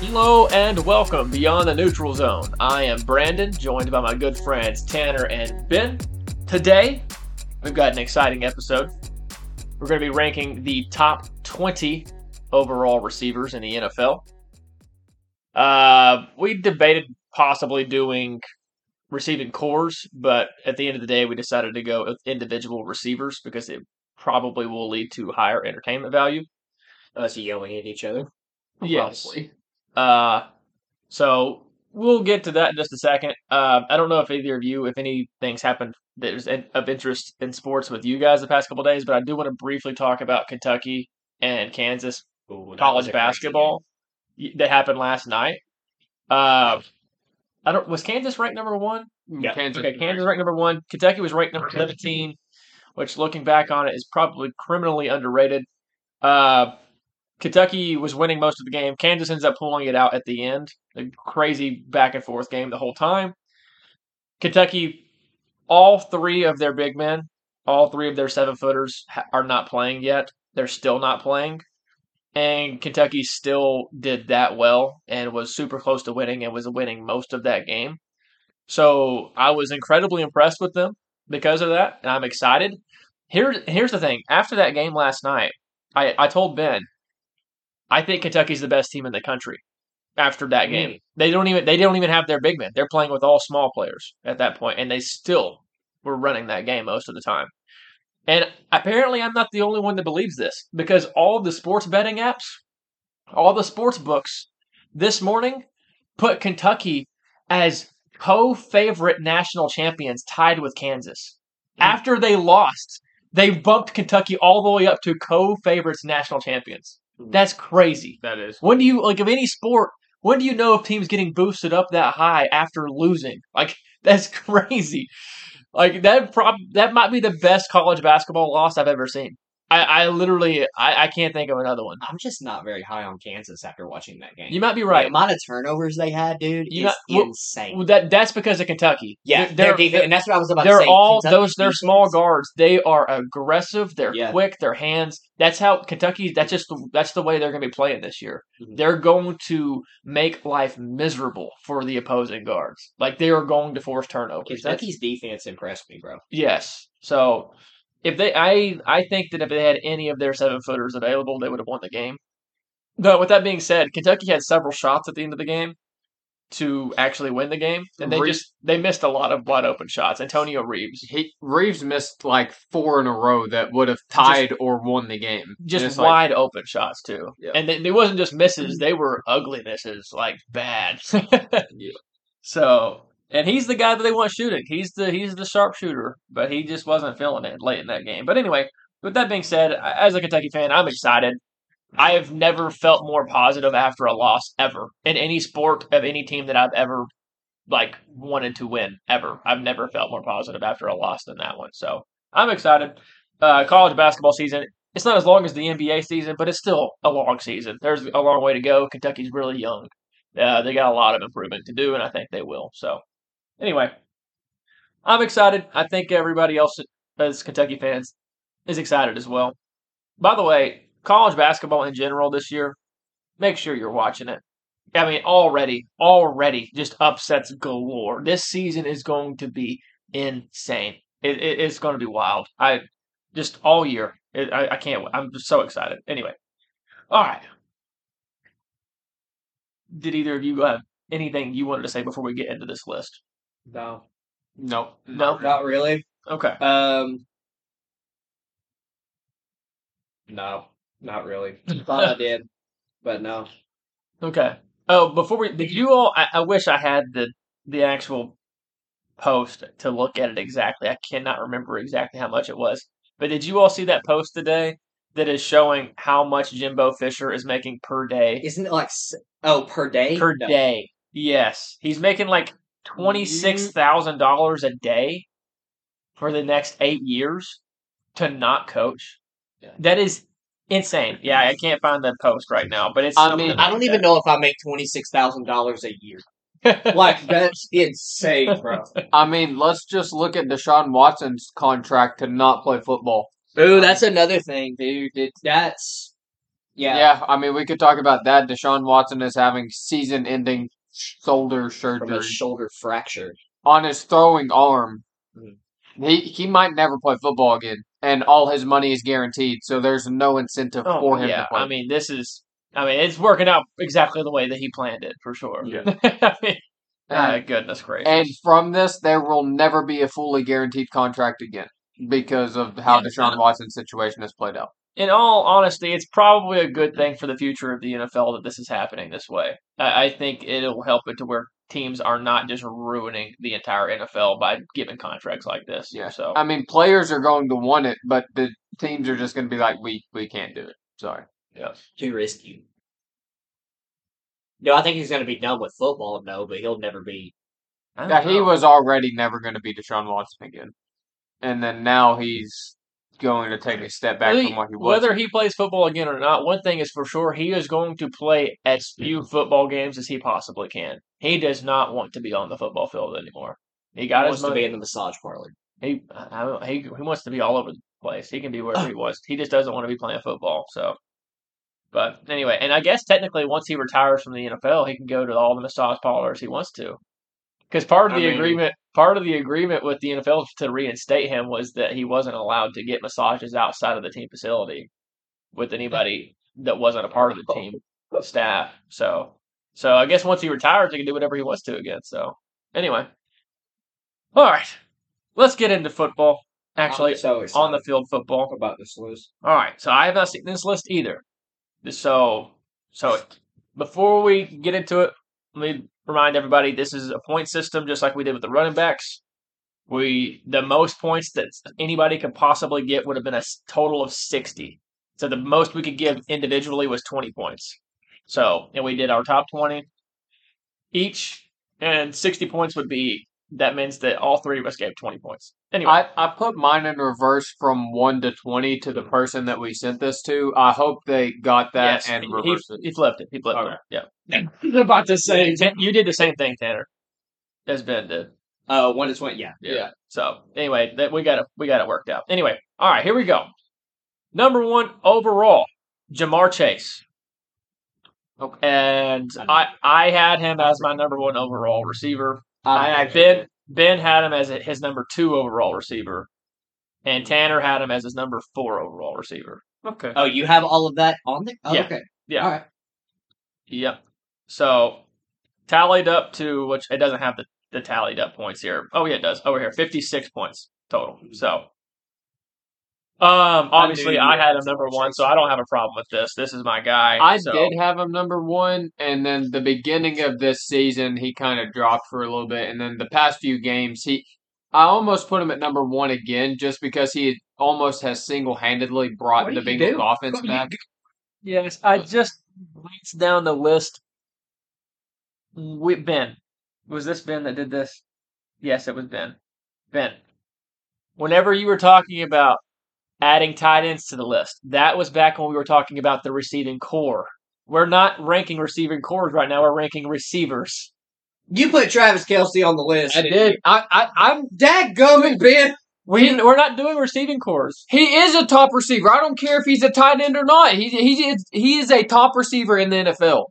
Hello and welcome beyond the neutral zone. I am Brandon, joined by my good friends Tanner and Ben. Today, we've got an exciting episode. We're going to be ranking the top 20 overall receivers in the NFL. Uh, we debated possibly doing receiving cores, but at the end of the day, we decided to go with individual receivers because it probably will lead to higher entertainment value. Us yelling at each other. Yes. Probably. Uh, so we'll get to that in just a second. Uh, I don't know if either of you, if anything's happened that is in- of interest in sports with you guys the past couple days, but I do want to briefly talk about Kentucky and Kansas Ooh, college basketball that happened last night. Uh, I don't was Kansas ranked number one? Yeah. Kansas. Okay, Kansas ranked number one. Kentucky was ranked number seventeen, which looking back on it is probably criminally underrated. Uh, Kentucky was winning most of the game. Kansas ends up pulling it out at the end. A crazy back and forth game the whole time. Kentucky, all three of their big men, all three of their seven footers are not playing yet. They're still not playing. And Kentucky still did that well and was super close to winning and was winning most of that game. So I was incredibly impressed with them because of that, and I'm excited. Here's here's the thing. After that game last night, I, I told Ben, I think Kentucky's the best team in the country. After that game, Mm. they don't even they don't even have their big men. They're playing with all small players at that point, and they still were running that game most of the time. And apparently, I'm not the only one that believes this because all the sports betting apps, all the sports books this morning put Kentucky as co-favorite national champions tied with Kansas. Mm. After they lost, they bumped Kentucky all the way up to co-favorites national champions. Mm. That's crazy. That is. When do you like of any sport? When do you know if teams getting boosted up that high after losing? Like that's crazy. Like that prob that might be the best college basketball loss I've ever seen. I, I literally I, I can't think of another one. I'm just not very high on Kansas after watching that game. You might be The right. amount of turnovers they had, dude, You is well, insane. Well, that that's because of Kentucky. yeah, They're- their they're- and that's what I was about to they're say. all Kentucky's those they're small guards. They are aggressive. They're Yeah. quick. Their hands. That's how Kentucky. That's just the, that's the way they're going to be playing this year. Mhm. They're going to make life miserable for the opposing guards. Like they are going to force turnovers. That's- Kentucky's defense impressed me, bro. yes. So if they, I I think that if they had any of their seven footers available, they would have won the game. But with that being said, Kentucky had several shots at the end of the game to actually win the game, and they Re- just they missed a lot of wide open shots. Antonio Reeves. He Reeves missed like four in a row that would have tied or won the game. Just it's like, wide open shots too. Yeah. And they, they wasn't just misses; they were ugly misses, like bad. Yeah. So, and he's the guy that they want shooting. He's the he's the sharpshooter, but he just wasn't feeling it late in that game. But anyway, with that being said, as a Kentucky fan, I'm excited. I have never felt more positive after a loss ever in any sport of any team that I've ever like wanted to win ever. I've never felt more positive after a loss than that one. So I'm excited. Uh, college basketball season. It's not as long as the NBA season, but it's still a long season. There's a long way to go. Kentucky's really young. Uh, they got a lot of improvement to do, and I think they will. So, anyway, I'm excited. I think everybody else as Kentucky fans is excited as well. By the way, college basketball in general this year, make sure you're watching it. I mean, already, already just upsets galore. This season is going to be insane. It, it, it's going to be wild. I just all year. It, I, I can't. I'm just so excited. Anyway, all right. Did either of you have anything you wanted to say before we get into this list? No, no, No. not really. Okay. Um, no, not really. Thought I did, but no. Okay. Oh, before we did you all? I, I wish I had the the actual post to look at it exactly. I cannot remember exactly how much it was. But did you all see that post today that is showing how much Jimbo Fisher is making per day? Isn't it like oh per day? Per No. day. Yes, he's making like twenty six thousand dollars a day for the next eight years to not coach. Yeah. That is insane. Yeah, I can't find the post right now, but it's. I something mean, I don't like even know if I make twenty six thousand dollars a year. Like that's insane, bro. I mean, let's just look at Deshaun Watson's contract to not play football. Ooh, um, that's another thing, dude. It, that's Yeah. Yeah, I mean, we could talk about that. Deshaun Watson is having season-ending shoulder From a surgery shoulder fracture. on his throwing arm. Mhm. He he might never play football again, and all his money is guaranteed. So there's no incentive Oh, for him yeah. to play. I mean, this is. I mean, it's working out exactly the way that he planned it for sure. Yeah. I mean, ah, and, goodness gracious. and from this, there will never be a fully guaranteed contract again because of how Yeah, Deshaun Watson's situation has played out. In all honesty, it's probably a good thing for the future of the NFL that this is happening this way. I, I think it'll help it to where teams are not just ruining the entire NFL by giving contracts like this. Yeah. So I mean, players are going to want it, but the teams are just going to be like, we we can't do it. Sorry. yeah. Too risky. No, I think he's going to be done with football. No, but he'll never be. I Yeah, he was already never going to be Deshaun Watson again, and then now he's going to take a step back Whether from what he was. Whether he plays football again or not, one thing is for sure: he is going to play as few mm-hmm. football games as he possibly can. He does not want to be on the football field anymore. He got He his wants to be in the massage parlor. He, I don't, he he wants to be all over the place. He can be wherever he wants. He just doesn't want to be playing football. So, but anyway, and I guess technically, once he retires from the NFL, he can go to all the massage parlors he wants to. Because part of I the mean- agreement, part of the agreement with the NFL to reinstate him was that he wasn't allowed to get massages outside of the team facility with anybody that wasn't a part of the oh. team staff. So, so I guess once he retires, he can do whatever he wants to again. So, anyway, all right, let's get into football. Actually, so on the field football. about this list. All right, so I have not seen this list either. So, so before we get into it, let me remind everybody this is a point system, just like we did with the running backs. We the most points that anybody could possibly get would have been a total of sixty. So the most we could give individually was twenty points. So, and we did our top twenty each, and sixty points would be. That means that all three of us gave twenty points. Anyway, I, I put mine in reverse from one to twenty to the person that we sent this to. I hope they got that yes, and he, reversed it. he flipped it. He flipped Okay. it. Yeah. I was about to say. You did the same thing, Tanner, as Ben did. Uh, one is one. Yeah. Yeah. So anyway, that we got it. We got it worked out. Anyway, all right, here we go. Number one overall, Ja'Marr Chase, Okay. and I I had him as my number one overall receiver. I, I Ben Ben had him as his number two overall receiver, and Tanner had him as his number four overall receiver. Okay. Oh, you have all of that on there? Oh, Yeah. Okay. Yeah. All right. Yep. So tallied up to which it doesn't have the, the tallied up points here. Oh yeah, it does. Over here, fifty six points total. Mm-hmm. So um obviously you I, had had him number one, so I don't have a problem with this. This is my guy. I so- did have him number one, and then the beginning of this season he kind of dropped for a little bit, and then the past few games he, I almost put him at number one again just because he almost has single handedly brought the do you Bengals do? offense What back. Yes, I just glanced down the list. We, ben, was this Ben that did this? Yes, it was Ben. Ben, whenever you were talking about adding tight ends to the list, that was back when we were talking about the receiving core. We're not ranking receiving cores right now. We're ranking receivers. You put Travis Kelce on the list. I did. I, I, I'm. Dadgummit, Ben. We, we're not doing receiving cores. He is a top receiver. I don't care if he's a tight end or not. He he is he is a top receiver in the NFL.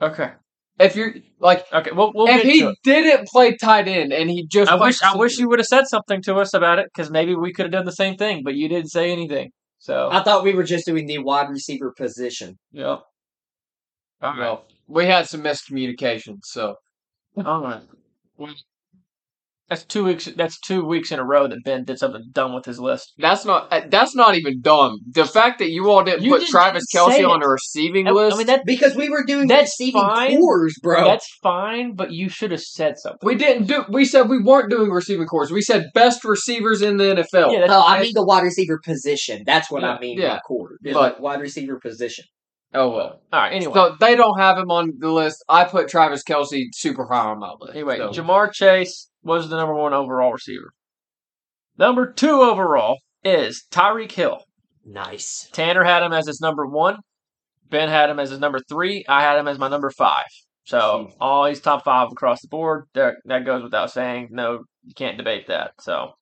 Okay. If you're like, Okay. We'll, we'll if get he to it. didn't play tight end and he just I wish I wish you would have said something to us about it because maybe we could have done the same thing, but you didn't say anything. So I thought we were just doing the wide receiver position. yeah. All right. Well, we had some miscommunications, so All right. Well, that's two weeks. That's two weeks in a row that Ben did something dumb with his list. that's not uh, that's not even dumb. The fact that you all didn't You put Travis didn't Kelce on it. a receiving I, list. I mean that Because we were doing That's receiving fine. cores, bro. that's fine, but you should have said something. we didn't do. We said we weren't doing receiving cores. We said best receivers in the NFL. Yeah, that's, no, I mean the wide receiver position. That's what Yeah, I mean yeah. by core. It's But- like wide receiver position. oh well. all right. Anyway, So they don't have him on the list. I put Travis Kelce super high on my list. anyway, so. Ja'Marr Chase was the number one overall receiver. Number two overall is Tyreek Hill. Nice. Tanner had him as his number one. Ben had him as his number three. I had him as my number five. So all he's top five across the board. That that goes without saying. No, you can't debate that. So,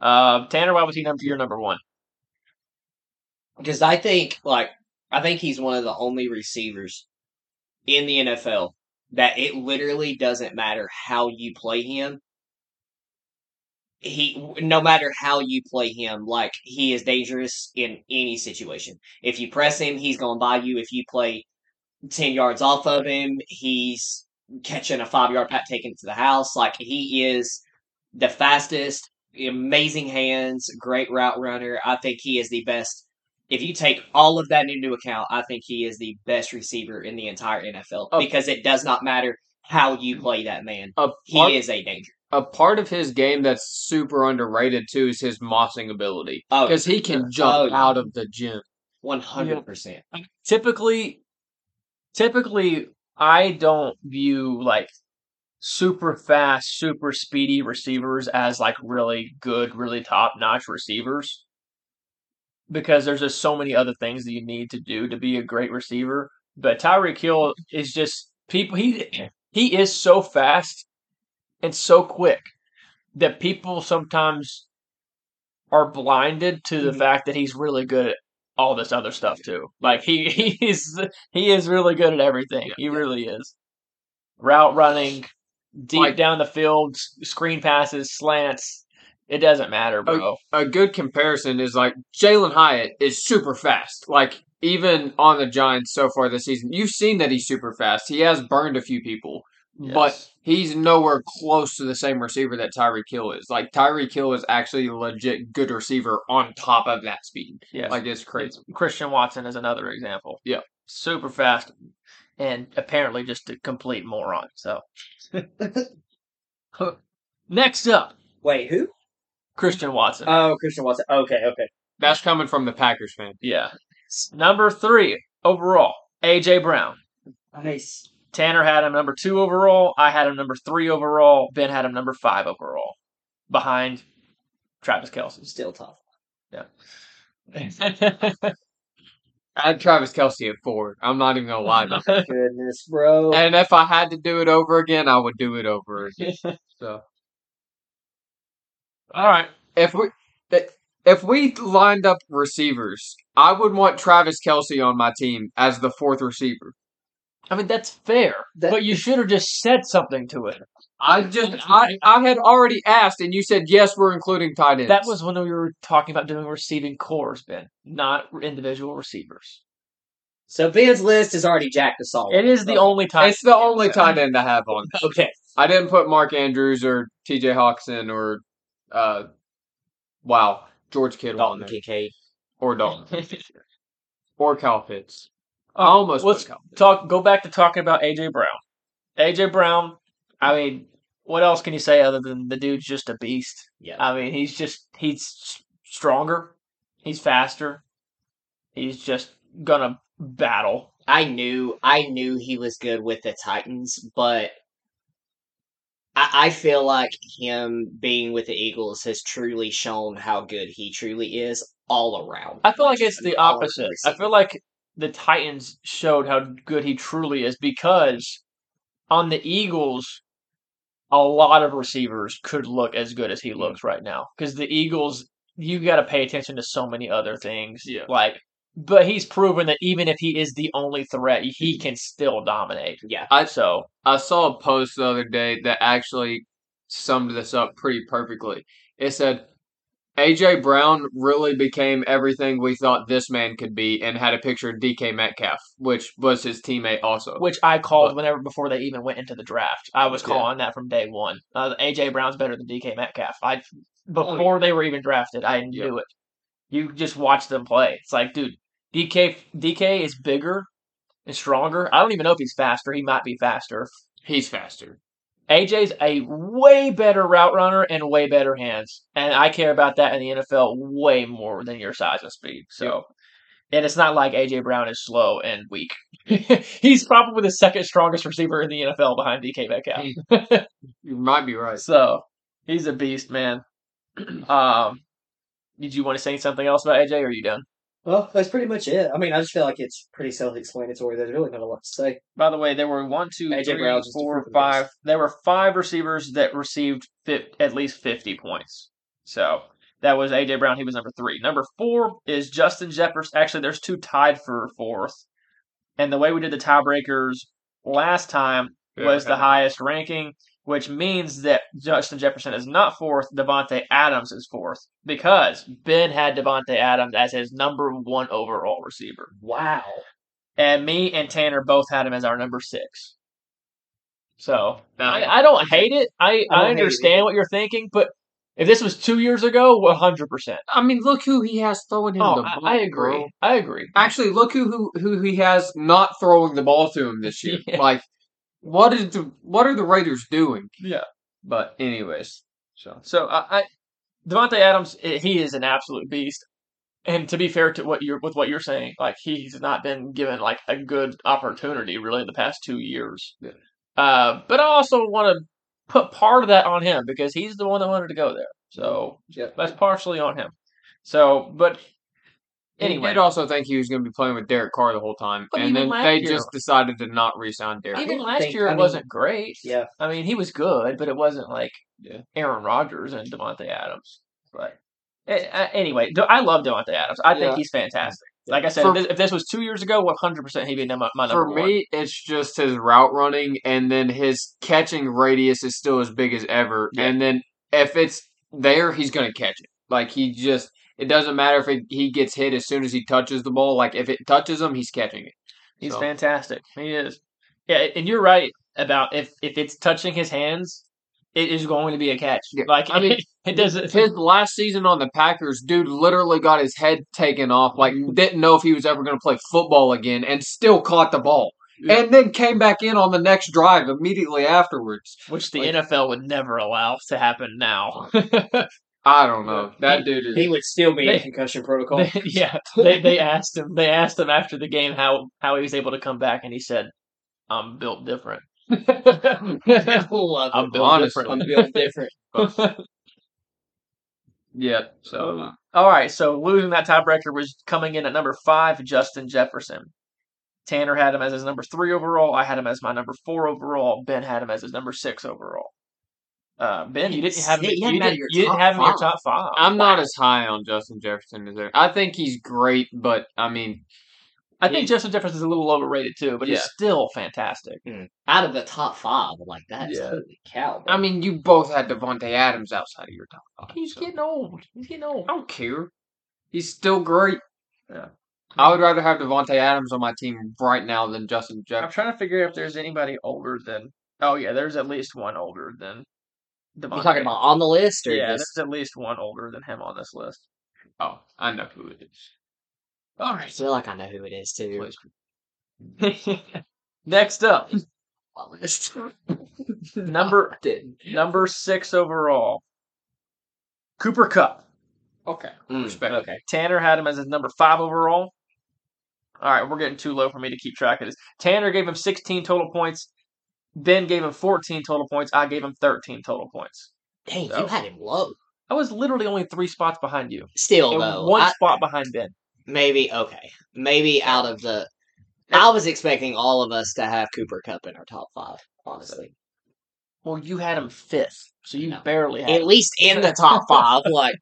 uh, Tanner, why was he number your number one? Because I think like I think he's one of the only receivers in the NFL that it literally doesn't matter how you play him. He, no matter how you play him, like he is dangerous in any situation. If you press him, he's going by you. If you play ten yards off of him, he's catching a five yard pat, taking it to the house. Like he is the fastest, amazing hands, great route runner. I think he is the best. If you take all of that into account, I think he is the best receiver in the entire NFL Oh. because it does not matter how you play that man. He is a danger. A part of his game that's super underrated too is his mossing ability Oh, because he can jump Oh, out of the gym. one hundred percent. typically typically I don't view like super fast, super speedy receivers as like really good, really top notch receivers. Because there's just so many other things that you need to do to be a great receiver. But Tyreek Hill is just people he he is so fast and so quick that people sometimes are blinded to the Mhm. fact that he's really good at all this other stuff too. Like he he's he is really good at everything. he really is. Route running, deep Like- down the field, screen passes, slants. It doesn't matter, bro. A good comparison is like Jalin Hyatt is super fast. Like even on the Giants so far this season, you've seen that he's super fast. He has burned a few people, but Yes. He's nowhere close to the same receiver that Tyreek Hill is. Like Tyreek Hill is actually a legit good receiver on top of that speed. Yeah, Like it's crazy. Christian Watson is another example. Yeah. Super fast and apparently just a complete moron. So next up, Wait, who? Christian Watson. Oh, Christian Watson. Okay, okay. That's coming from the Packers fan. yeah. Number three overall, AJ Brown. Nice. Tanner had him number two overall. I had him number three overall. Ben had him number five overall, behind Travis Kelce. Still tough. Yeah. I had Travis Kelce at four. I'm not even gonna lie. about that. Goodness, bro. and if I had to do it over again, I would do it over again. So All right. if we if we lined up receivers, I would want Travis Kelce on my team as the fourth receiver. I mean that's fair, That- but you should have just said something to it. I just I, I had already asked and you said yes, we're including tight ends. That was when we were talking about doing receiving cores, Ben, not individual receivers. So Ben's list is already Jack the Solid. It is the only time. it's the only tight end I have on. Okay. I didn't put Mark Andrews or T.J. Hockenson or uh, wow, George Kittle on Dalton there Kincaid. or Dalton or Kyle Pitts. I oh, almost let's talk. Go back to talking about AJ Brown. AJ Brown. I mean, what else can you say other than the dude's just a beast? Yeah. I mean, he's just he's stronger. He's faster. He's just gonna battle. I knew I knew he was good with the Titans, but I feel like him being with the Eagles has truly shown how good he truly is all around. I feel like it's the opposite. I feel like the Titans showed how good he truly is because on the Eagles, a lot of receivers could look as good as he looks right now. Because the Eagles, you got to pay attention to so many other things. Yeah. Like, but he's proven that even if he is the only threat, he mm-hmm. can still dominate. Yeah. I So I saw a post the other day that actually summed this up pretty perfectly. It said AJ Brown really became everything we thought this man could be and had a picture of DK Metcalf, which was his teammate also. which I called But- whenever before they even went into the draft. I was Yeah. calling that from day one. Uh, AJ Brown's better than DK Metcalf. I before they were even drafted, I knew it. You just watch them play. It's like, dude, DK DK is bigger and stronger. I don't even know if he's faster. He might be faster. He's faster. AJ's a way better route runner and way better hands, and I care about that in the NFL way more than your size and speed. So. And it's not like AJ Brown is slow and weak. He's probably the second strongest receiver in the NFL behind DK Metcalf. You might be right. so he's a beast, man. Um, did you want to say something else about AJ? Or are you done? Well, that's pretty much it. I mean, I just feel like it's pretty self-explanatory. There's really not a lot to say. By the way, there were one, two, AJ three, Brown's four, freaking five. There were five receivers that received fif- at least fifty points. So That was AJ Brown. He was number three. Number four is Justin Jefferson. Actually, there's two tied for fourth. And the way we did the tiebreakers last time was the highest ranking, which means that Justin Jefferson is not fourth. Davante Adams is fourth because Ben had Davante Adams as his number one overall receiver, Wow. and me and Tanner both had him as our number six. So I, I don't hate it. I, I I understand what you're thinking, but if this was two years ago, one hundred percent. I mean, look who he has throwing him Oh, the I, ball. I agree. bro. I agree. Actually, look who, who who he has not throwing the ball to him this year. Yeah. Like, what is the what are the Raiders doing? Yeah. But anyways, so So I, I Davante Adams, eh, he is an absolute beast. And to be fair to what you're with what you're saying, like he's not been given like a good opportunity really in the past two years. Yeah. Uh, but I also want to put part of that on him because he's the one that wanted to go there. So yeah. that's partially on him. So, but anyway, anyway, I did also think he was going to be playing with Derek Carr the whole time, But and then they year- just decided to not re-sign Derek. even last think- year I it mean- wasn't great. Yeah. I mean, he was good, but it wasn't like Yeah. Aaron Rodgers and Davante Adams. But uh, anyway, I love Davante Adams. I think he's fantastic. Like I said, For- if, this, if this was two years ago, one hundred percent he'd be number, my For number one. For me, it's just his route running, and then his catching radius is still as big as ever. Yeah. And then if it's there, he's going to catch it. Like he just, it doesn't matter if it, he gets hit as soon as he touches the ball. Like if it touches him, he's catching it. He's So- fantastic. He is. Yeah, and you're right about if if it's touching his hands, it is going to be a catch. Yeah. Like I mean, it doesn't. His last season on the Packers, dude literally got his head taken off. Like mm. didn't know if he was ever going to play football again, and still caught the ball. Yeah. And then came back in on the next drive immediately afterwards. which the like- NFL would never allow to happen now. I don't know. That dude is. He would still be They- in concussion protocol. They- yeah, they they asked him. They asked him after the game how how he was able to come back, and he said, "I'm built different." I'm built Honestly. I'm different. built different. yeah. So uh, All right, so losing that tiebreaker was coming in at number five, Justin Jefferson. Tanner had him as his number three overall. I had him as my number four overall. Ben had him as his number six overall. Uh, ben, you didn't have him. You You, had him out of didn't, your you didn't have him in your top five. I'm not as high on Justin Jefferson as there. I think he's great, but I mean, I think he- Justin Jefferson's a little overrated too, but he's still fantastic. Out of the top five, like that's Yeah. holy cow. I mean, you both had Davante Adams outside of your top five. He's so- getting old. He's getting old. I don't care. He's still great. Yeah. I would rather have Davante Adams on my team right now than Justin Jefferson. I'm trying to figure out if there's anybody older than. Oh yeah, there's at least one older than. You Davante. talking about on the list or Yeah, just there's at least one older than him on this list. Oh, I know who it is. All I feel like I know who it is too. Next up, list. number number six overall, Cooper Kupp. Okay, Mm, respect. Okay. Tanner had him as his number five overall. All right, we're getting too low for me to keep track of this. Tanner gave him 16 total points. Ben gave him 14 total points. I gave him 13 total points. Dang, So- you had him low. I was literally only three spots behind you, Still though, one I- spot behind Ben. maybe okay. Maybe out of the, I was expecting all of us to have Cooper Kupp in our top five. Honestly, Well, you had him fifth, so you No. barely had at him. least in the top five. Like,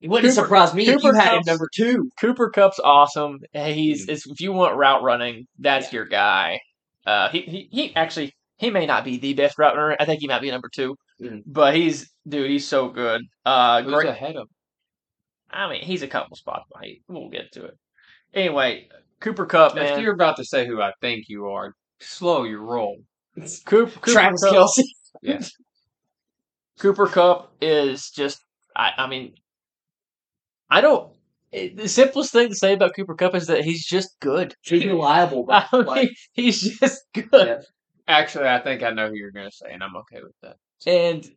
it wouldn't Cooper- surprise me if Cooper you had him number two. Cooper Kupp's awesome. He's it's, if you want route running, that's Yeah. your guy. Uh, he, he he actually he may not be the best route runner. I think he might be number two, Mhm. but he's dude. He's so good. Uh, Who's great. ahead of? I mean, he's a couple spots behind. We'll get to it. Anyway, Cooper Kupp, If man. you're about to say who I think you are, slow your roll. Coop, Cooper Travis Kupp- Kelce. Cooper Kupp is just. I, I mean, I don't. it- the simplest thing to say about Cooper Kupp is that he's just good. He's reliable, I mean, like, he's just good. Yeah. Actually, I think I know who you're going to say, and I'm okay with that. And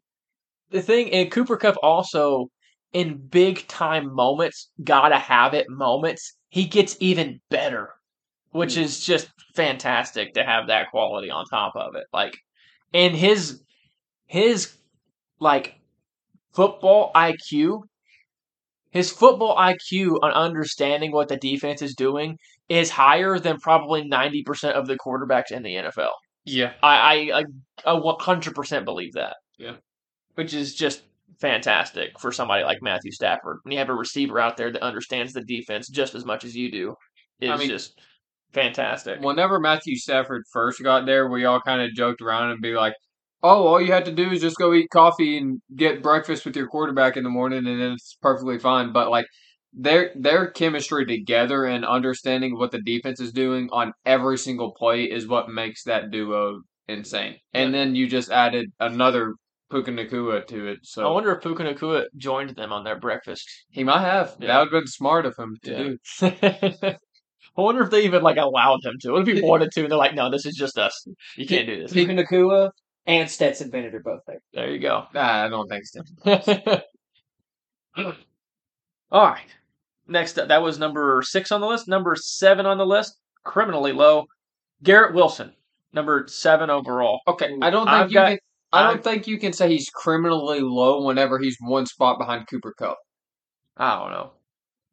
the thing, and Cooper Kupp also, in big time moments, gotta have it moments, he gets even better, which hmm. is just fantastic to have that quality on top of it. Like, and his, his, like, football IQ, his football IQ on understanding what the defense is doing is higher than probably 90% of the quarterbacks in the NFL. Yeah. I I I, I 100% believe that. Yeah. Which is just fantastic for somebody like Matthew Stafford. When you have a receiver out there that understands the defense just as much as you do, it's I mean- just fantastic. Whenever Matthew Stafford first got there, we all kind of joked around and be like, "Oh, all you had to do is just go eat coffee and get breakfast with your quarterback in the morning, and then it's perfectly fine." But like their their chemistry together and understanding what the defense is doing on every single play is what makes that duo insane. And then you just added another Puka Nacua to it, So I wonder if Puka Nacua joined them on their breakfast. he might have. Yeah. That would have been smart of him to Yeah. do. I wonder if they even like allowed him to. What if he wanted to? And they're like, "No, this is just us. You can't do this." Puka Nacua and Stetson Bennett are both there. There you go. Nah, I don't think so. All right. Next up, that was number six on the list. Number seven on the list, criminally low. Garrett Wilson, number seven overall. Okay, I don't think I've you got- can. I don't I've- think you can say he's criminally low whenever he's one spot behind Cooper Kupp. I don't know.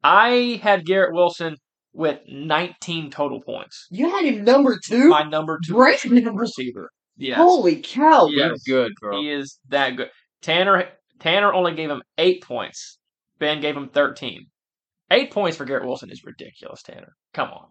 I had Garrett Wilson with 19 total points. You had him number two? My number two Great number. receiver. Yes. Holy cow. Yeah. He's good, bro. He is that good. Tanner Tanner only gave him eight points. Ben gave him 13. Eight points for Garrett Wilson is ridiculous, Tanner. Come on.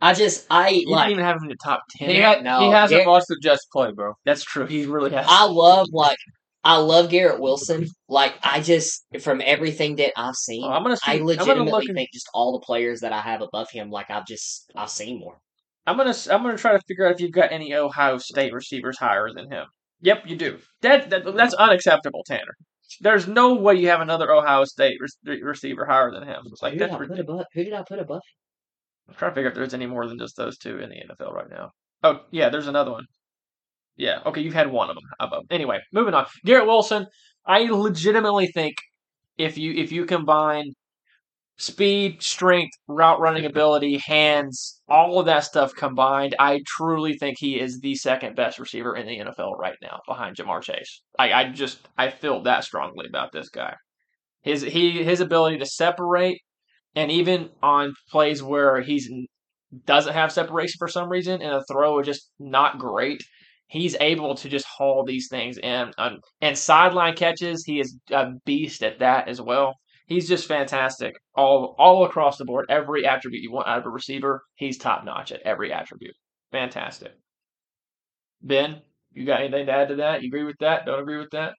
I just, I You like, didn't even have him in the top 10. He, ha- No, he hasn't Gar- watched the Jets play, bro. That's true. He really has. I love, like, I love Garrett Wilson. Like, I just, from everything that I've seen, Oh, I'm gonna see, I I'm gonna legitimately look. and- think just all the players that I have above him, like, I've just, I've seen more. I'm gonna I'm gonna try to figure out if you've got any Ohio State receivers higher than him. Yep, you do. That, that that's unacceptable, Tanner. There's no way you have another Ohio State re- receiver higher than him. It's like who, did that's I put ridiculous. above, who did I put above? I'm trying to figure if there's any more than just those two in the NFL right now. Oh yeah, there's another one. Yeah, okay, you've had one of them above. Anyway, moving on. Garrett Wilson, I legitimately think if you if you combine speed, strength, route running ability, hands, all of that stuff combined, I truly think he is the second best receiver in the NFL right now, behind Ja'Marr Chase. I, I just I feel that strongly about this guy. His he his ability to separate, and even on plays where he's doesn't have separation for some reason, and a throw is just not great. He's able to just haul these things in, and sideline catches. He is a beast at that as well. He's just fantastic all all across the board. Every attribute you want out of a receiver, he's top notch at every attribute. Fantastic. Ben, you got anything to add to that? You agree with that? Don't agree with that?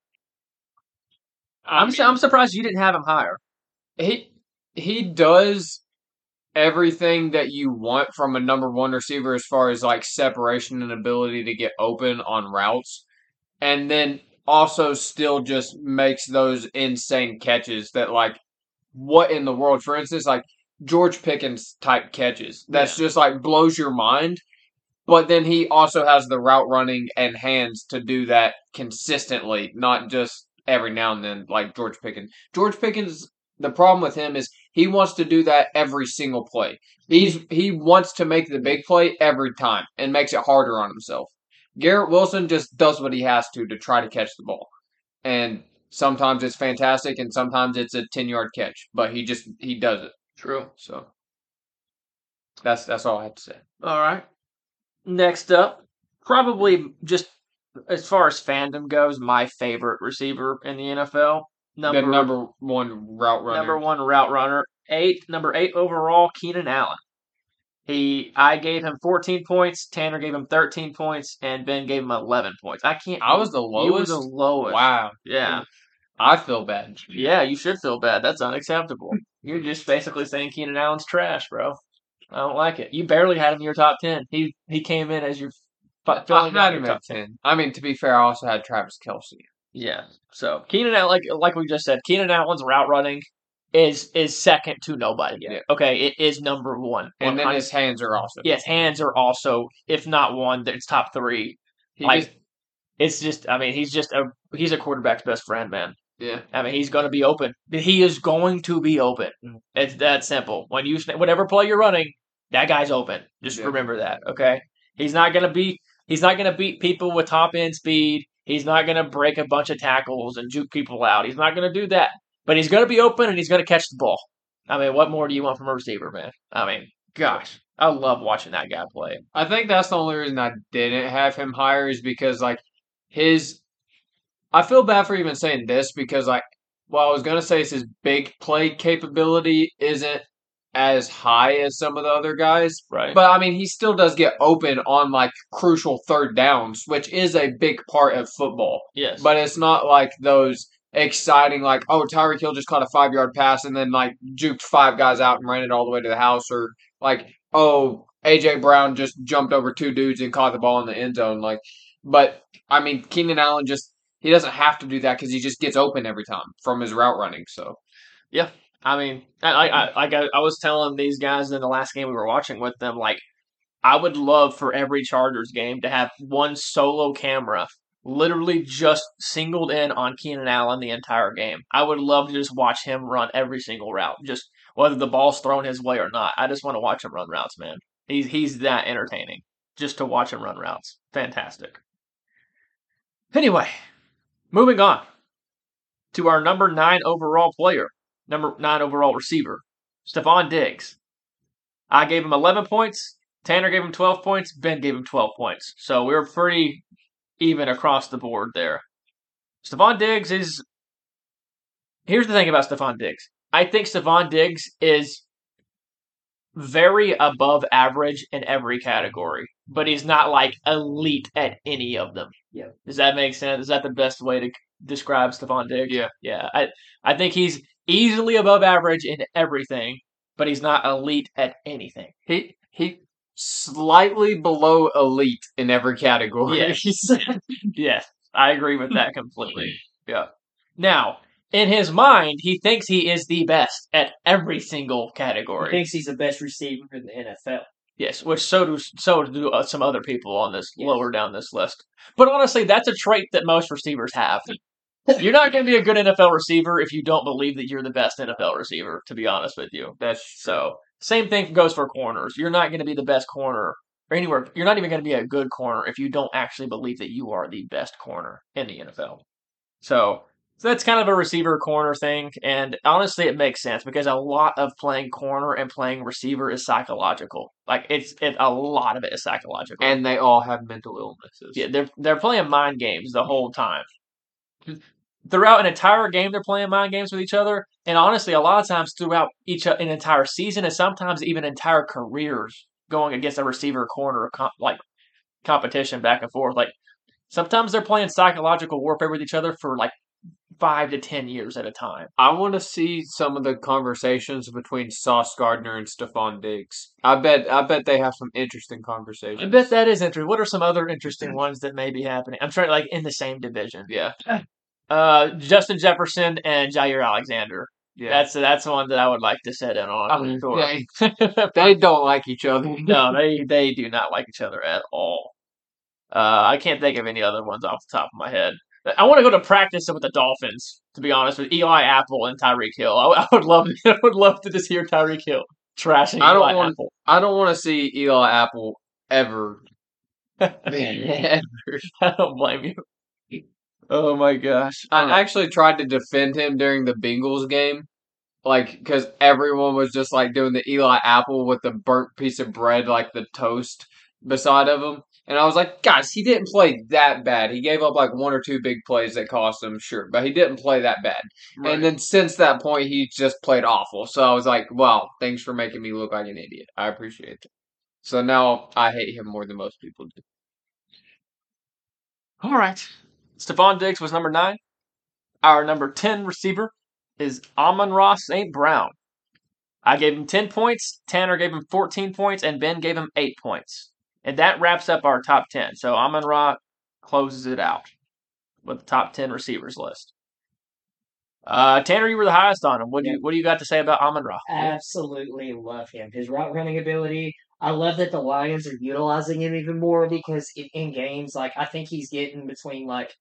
I'm su- I'm surprised you didn't have him higher. He he does everything that you want from a number one receiver as far as like separation and ability to get open on routes, and then also still just makes those insane catches that like what in the world? For instance, like George Pickens type catches. That's just like blows your mind. But then he also has the route running and hands to do that consistently, not just every now and then like George Pickens. George Pickens, the problem with him is he wants to do that every single play. He's he wants to make the big play every time and makes it harder on himself. Garrett Wilson just does what he has to to try to catch the ball. And sometimes it's fantastic and sometimes it's a 10-yard catch, but he just he does it. True. So that's that's all I have to say. All right. Next up, probably just as far as fandom goes, my favorite receiver in the NFL. Number the number one route runner. number one route runner, eight number eight overall, Keenan Allen. He, I gave him 14 points. Tanner gave him 13 points, and Ben gave him 11 points. I can't. I was the You were lowest. the lowest. Wow. Yeah. I feel bad. Yeah, you should feel bad. That's unacceptable. You're just basically saying Keenan Allen's trash, bro. I don't like it. You barely had him in your top ten. He he came in as your fi- I had him top at ten. I mean, to be fair, I also had Travis Kelce. Yeah. So Keenan Allen, like like we just said, Keenan Allen's route running is is second to nobody. Yeah. Okay, it is number one. And then his hands are awesome. yes, hands are also, if not one, it's top three. He like just- it's just, I mean, he's just a he's a quarterback's best friend, man. yeah. I mean, he's going to be open. He is going to be open. Mm. It's that simple. When you whatever play you're running, that guy's open. Just Yeah. remember that, okay? He's not going to be he's not going to beat people with top end speed. He's not going to break a bunch of tackles and juke people out. He's not going to do that. But he's going to be open and he's going to catch the ball. I mean, what more do you want from a receiver, man? I mean, gosh, I love watching that guy play. I think that's the only reason I didn't have him higher is because like his I feel bad for even saying this because like well I was gonna say is his big play capability isn't as high as some of the other guys. Right. But I mean he still does get open on like crucial third downs, which is a big part of football. yes. But it's not like those exciting like, oh Tyreek Hill just caught a five yard pass and then like juked five guys out and ran it all the way to the house or like, oh AJ Brown just jumped over two dudes and caught the ball in the end zone. Like but I mean Keenan Allen just he doesn't have to do that because he just gets open every time from his route running. So yeah. I mean, I, I, like I, I was telling these guys in the last game we were watching with them, like, I would love for every Chargers game to have one solo camera literally just singled in on Keenan Allen the entire game. I would love to just watch him run every single route, just whether the ball's thrown his way or not. I just want to watch him run routes, man. He's he's that entertaining just to watch him run routes. Fantastic. Anyway, moving on to our number nine overall player, number nine overall receiver, Stefon Diggs. I gave him 11 points. Tanner gave him 12 points. Ben gave him 12 points. So we were pretty even across the board there. Stefon Diggs is. Here's the thing about Stefon Diggs. I think Stefon Diggs is very above average in every category, but he's not like elite at any of them. Yeah. Does that make sense? Is that the best way to describe Stefon Diggs? Yeah. Yeah. I I think he's easily above average in everything, but he's not elite at anything. he he slightly below elite in every category. Yes. yes. I agree with that completely. Yeah. Now, in his mind, he thinks he is the best at every single He category. thinks he's the best receiver in the NFL. Yes, which so do so do uh, some other people on this Yes. lower down this list. But honestly, that's a trait that most receivers have. You're not going to be a good NFL receiver if you don't believe that you're the best NFL receiver. To be honest with you, That's so same thing goes for corners. You're not going to be the best corner or anywhere. You're not even going to be a good corner if you don't actually believe that you are the best corner in the NFL. So, so that's kind of a receiver corner thing, and honestly, it makes sense because a lot of playing corner and playing receiver is psychological. Like it's it, a lot of it is psychological. and they all have mental illnesses. Yeah, they're they're playing mind games the whole time. Throughout an entire game, they're playing mind games with each other, and honestly, a lot of times throughout each uh, an entire season, and sometimes even entire careers, going against a receiver corner com- like competition back and forth. Like sometimes they're playing psychological warfare with each other for like five to ten years at a time. I want to see some of the conversations between Sauce Gardner and Stefon Diggs. I bet I bet they have some interesting conversations. I bet that is interesting. What are some other interesting ones that may be happening? I'm trying like in the same division. Yeah. Uh, Uh, Justin Jefferson and Jaire Alexander. Yeah. That's that's one that I would like to set in on. I mean, for they, they don't like each other. no, they they do not like each other at all. Uh, I can't think of any other ones off the top of my head. I want to go to practice with the Dolphins. To be honest, with Eli Apple and Tyreek Hill, I, I would love I would love to just hear Tyreek Hill trashing I don't Eli want- Apple. I don't want to see Eli Apple ever. I don't blame you. Oh my gosh! I actually tried to defend him during the Bengals game, like because everyone was just like doing the Eli Apple with the burnt piece of bread, like the toast beside of him, and I was like, guys, he didn't play that bad. He gave up like one or two big plays that cost him, sure, but he didn't play that bad. Right. And then since that point, he just played awful. So I was like, well, thanks for making me look like an idiot. I appreciate it. So now I hate him more than most people do. All right. Stefon Diggs was number nine. Our number 10 receiver is Amon-Ra St. Brown. I gave him 10 points, Tanner gave him 14 points, and Ben gave him 8 points. And that wraps up our top 10. So Amon Ra closes it out with the top 10 receivers list. Uh, Tanner, you were the highest on him. What do you what do you got to say about Amon Ra? Absolutely love him. His route running ability. I love that the Lions are utilizing him even more because in, in games, like I think he's getting between like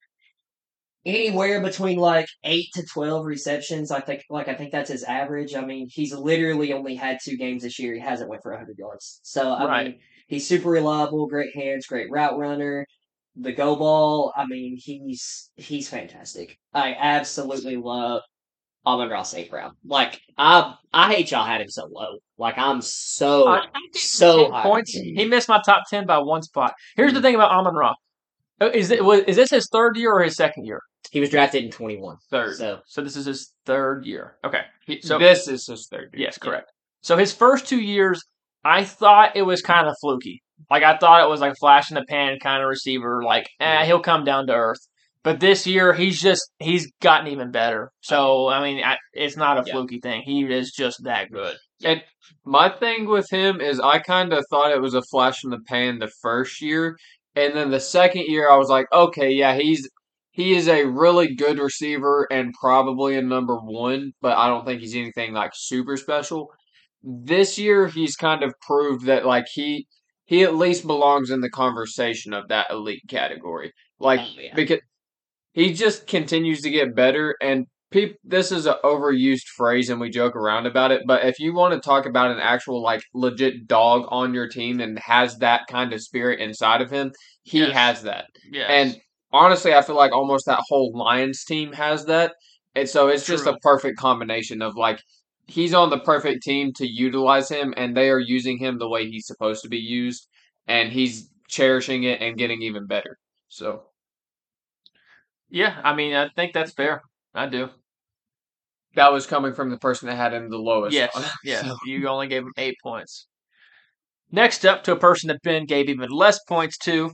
anywhere between like eight to twelve receptions. I think like I think that's his average. I mean, he's literally only had two games this year. He hasn't went for hundred yards. So I Right. mean, he's super reliable, great hands, great route runner. The go ball. I mean, he's he's fantastic. I absolutely love Amon-Ra St. Brown. Like I I hate y'all had him so low. Like I'm so so high. points. He missed my top 10 by one spot. Here's the mm. thing about Amon Ra. Oh, Is it was is this his third year or his second year? He was drafted in 21. Third. So So this is his third year. Okay. He- So- this is his third year. Yes, correct. So his first two years, I thought it was kind of fluky. Like I thought it was like a flash in the pan kind of receiver. Like, eh, he'll come down to earth. But this year, he's just he's gotten even better. So I mean, I, it's not a Yeah. fluky thing. He is just that good. And my thing with him is I kind of thought it was a flash in the pan the first year, and then the second year I was like, okay, yeah, he's he is a really good receiver and probably a number one, but I don't think he's anything like super special. This year he's kind of proved that like he he at least belongs in the conversation of that elite category. Like Oh, yeah. because he just continues to get better and peop this is an overused phrase and we joke around about it but if you want to talk about an actual like legit dog on your team and has that kind of spirit inside of him he Yes. has that Yeah. and honestly i feel like almost that whole lions team has that and so it's just a perfect combination of like he's on the perfect team to utilize him and they are using him the way he's supposed to be used and he's cherishing it and getting even better so yeah, I mean, I think that's fair. I do. that was coming from the person that had him the lowest Yes, on- yes. so- You only gave him eight points. Next up, to a person that Ben gave even less points to,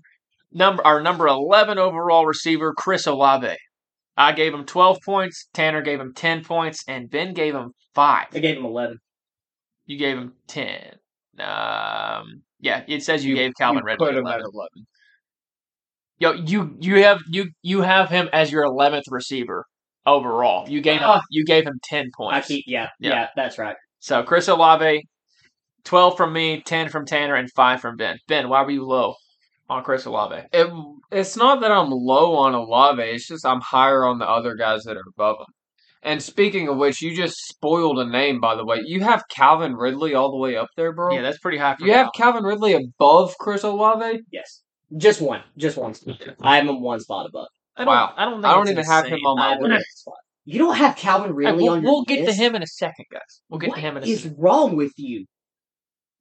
number our number eleven overall receiver, Chris Olave. I gave him twelve points. Tanner gave him ten points, and Ben gave him five. I gave him 11. You gave him ten. Um, yeah, it says you, gave Calvin you Ridley put him 11. at 11 Yo, you you have you you have him as your eleventh receiver overall. You gave him Ah. you gave him ten I points. keep, yeah, Yeah. yeah, that's right. So Chris Olave, twelve from me, ten from Tanner, and five from Ben. Ben, why were you low on Chris Olave? It, it's not that I'm low on Olave. It's just I'm higher on the other guys that are above him. And speaking of which, you just spoiled a name, by the way. You have Calvin Ridley all the way up there, bro. Yeah, that's pretty high. For you have. Calvin Ridley above Chris Olave. Yes. Just one. Just one. I have him one spot above. I don't, wow. I don't. Think I don't it's even have him on my have list. one spot. You don't have Calvin Hey, Ridley we'll on your we'll get to him in a second, guys. We'll get What to him in a is second. wrong with you?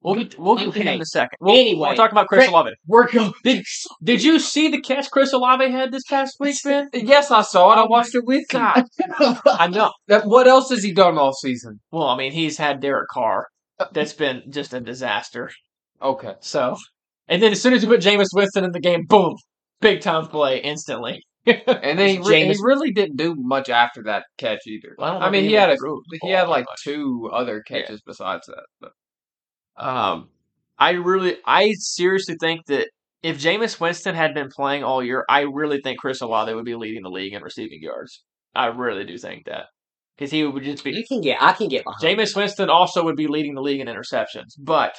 We'll get we'll get to him in a second. We'll, Anyway, we'll talk about Chris Chris- Olave. We're going. Did did you see the catch Chris Olave had this past week, Ben? Yes, I saw it. I oh watched it with you. God, I know. That- What else has he done all season? Well, I mean, he's had Derek Carr. Uh, That's been just a disaster. Okay. So, and then as soon as you put Jameis Winston in the game, boom, big time play instantly. And then he, re- he really didn't do much after that catch either. Well, I I mean, he had a he had like much. two other catches besides that. But Um, I really, I seriously think that if Jameis Winston had been playing all year, I really think Chris Olave would be leading the league in receiving yards. I really do think that because he would just be. You can get. I can get behind. Jameis Winston also would be leading the league in interceptions, but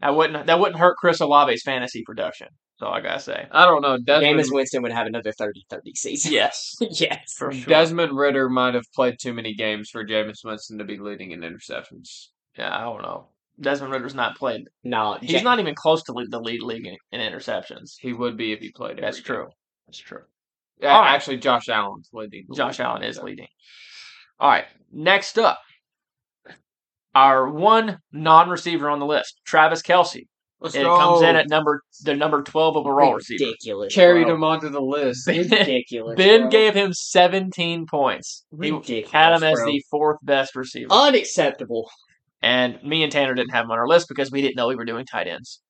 that wouldn't that wouldn't hurt Chris Olave's fantasy production. So I gotta say, I don't know. Desmond, Jameis Winston would have another 30-30 season. yes, yes. for sure. Desmond Ridder might have played too many games for Jameis Winston to be leading in interceptions. Yeah, I don't know. Desmond Ridder's not played. No, He's Ja- not even close to lead the lead league in, in interceptions. He would be if he played. every That's game. true. That's true. A- All right. Actually, Josh Allen's leading. the Josh league. Allen is leading. All right. Next up, our one non-receiver on the list, Travis Kelce. Let's It go. comes in at number the number twelve overall receiver. ridiculous. carried bro. him onto the list. ridiculous. Ben bro. gave him seventeen points. He Ridiculous, had him as bro. the fourth best receiver, unacceptable. and me and Tanner didn't have him on our list because we didn't know we were doing tight ends.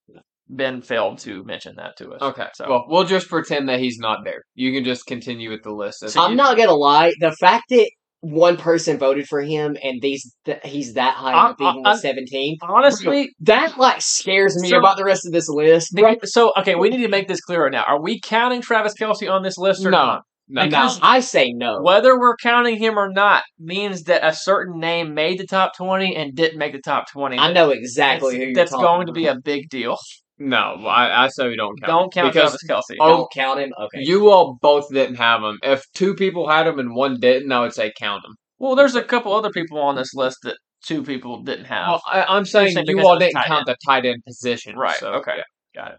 Ben failed to mention that to us. Okay. So- Well, we'll just pretend that he's not there. You can just continue with the list. I'm not gonna lie. The fact that one person voted for him and these th- he's that high I- up, even I- with 17, Honestly, that like scares me So- about the rest of this list. the- so okay, we need to make this clear right now. Are we counting Travis Kelce on this list or No. not? no, No, I say no. Whether we're counting him or not means that a certain name made the top 20 and didn't make the top 20. I know exactly That's- who That's going to be a big deal. No. I, I say we don't count. Don't count because Travis Kelce. Oh, Don't count him. Okay. you all both didn't have him. If two people had him and one didn't, I would say count him. Well, there's a couple other people on this list that two people didn't have. Well, I, I'm saying saying you all didn't count the tight end position. right. So, okay. yeah. Got it.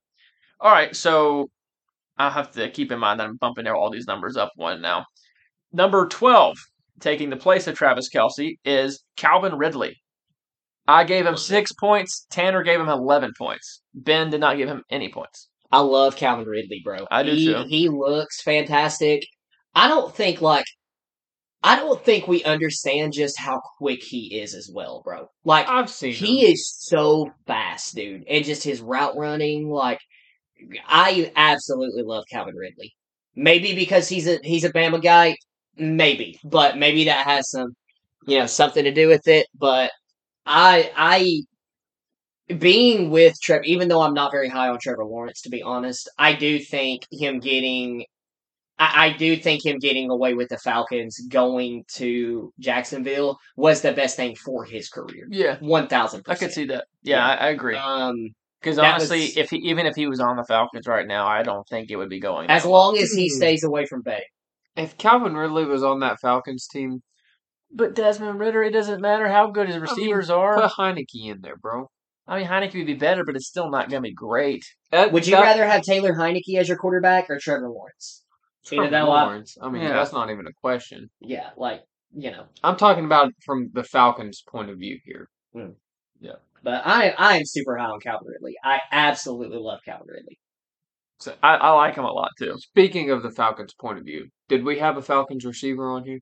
All right. So I'll have to keep in mind that I'm bumping all these numbers up one now. Number 12, taking the place of Travis Kelce, is Calvin Ridley. I gave him six points. Tanner gave him 11 points. Ben did not give him any points. I love Calvin Ridley, bro. I do he, too. He looks fantastic. I don't think like I don't think we understand just how quick he is as well, bro. Like I've seen he him. is so fast, dude, and just his route running. Like I absolutely love Calvin Ridley. Maybe because he's a he's a Bama guy, maybe, but maybe that has some you know something to do with it. But I I being with Trevor, even though I'm not very high on Trevor Lawrence, to be honest, I do think him getting. I, I do think him getting away with the Falcons going to Jacksonville was the best thing for his career. Yeah, One thousand I could see that. Yeah, I, I agree. Um, Because honestly, was- if he, even if he was on the Falcons right now, I don't think it would be going. as long as he Hmm. stays away from Bay. If Calvin Ridley was on that Falcons team, But Desmond Ridder, it doesn't matter how good his receivers are. put Heinicke in there, bro. I mean, Heinicke would be better, but it's still not going to be great. That- Would you that- rather have Taylor Heinicke as your quarterback or Trevor Lawrence? Trevor Either that lot- Lawrence? I mean, Yeah. that's not even a question. Yeah, like you know. I'm talking about from the Falcons' point of view here. Hmm. Yeah. But I I am super high on Calvin Ridley. I absolutely love Calvin Ridley. So I, I like him a lot too. Speaking of the Falcons' point of view, did we have a Falcons receiver on here?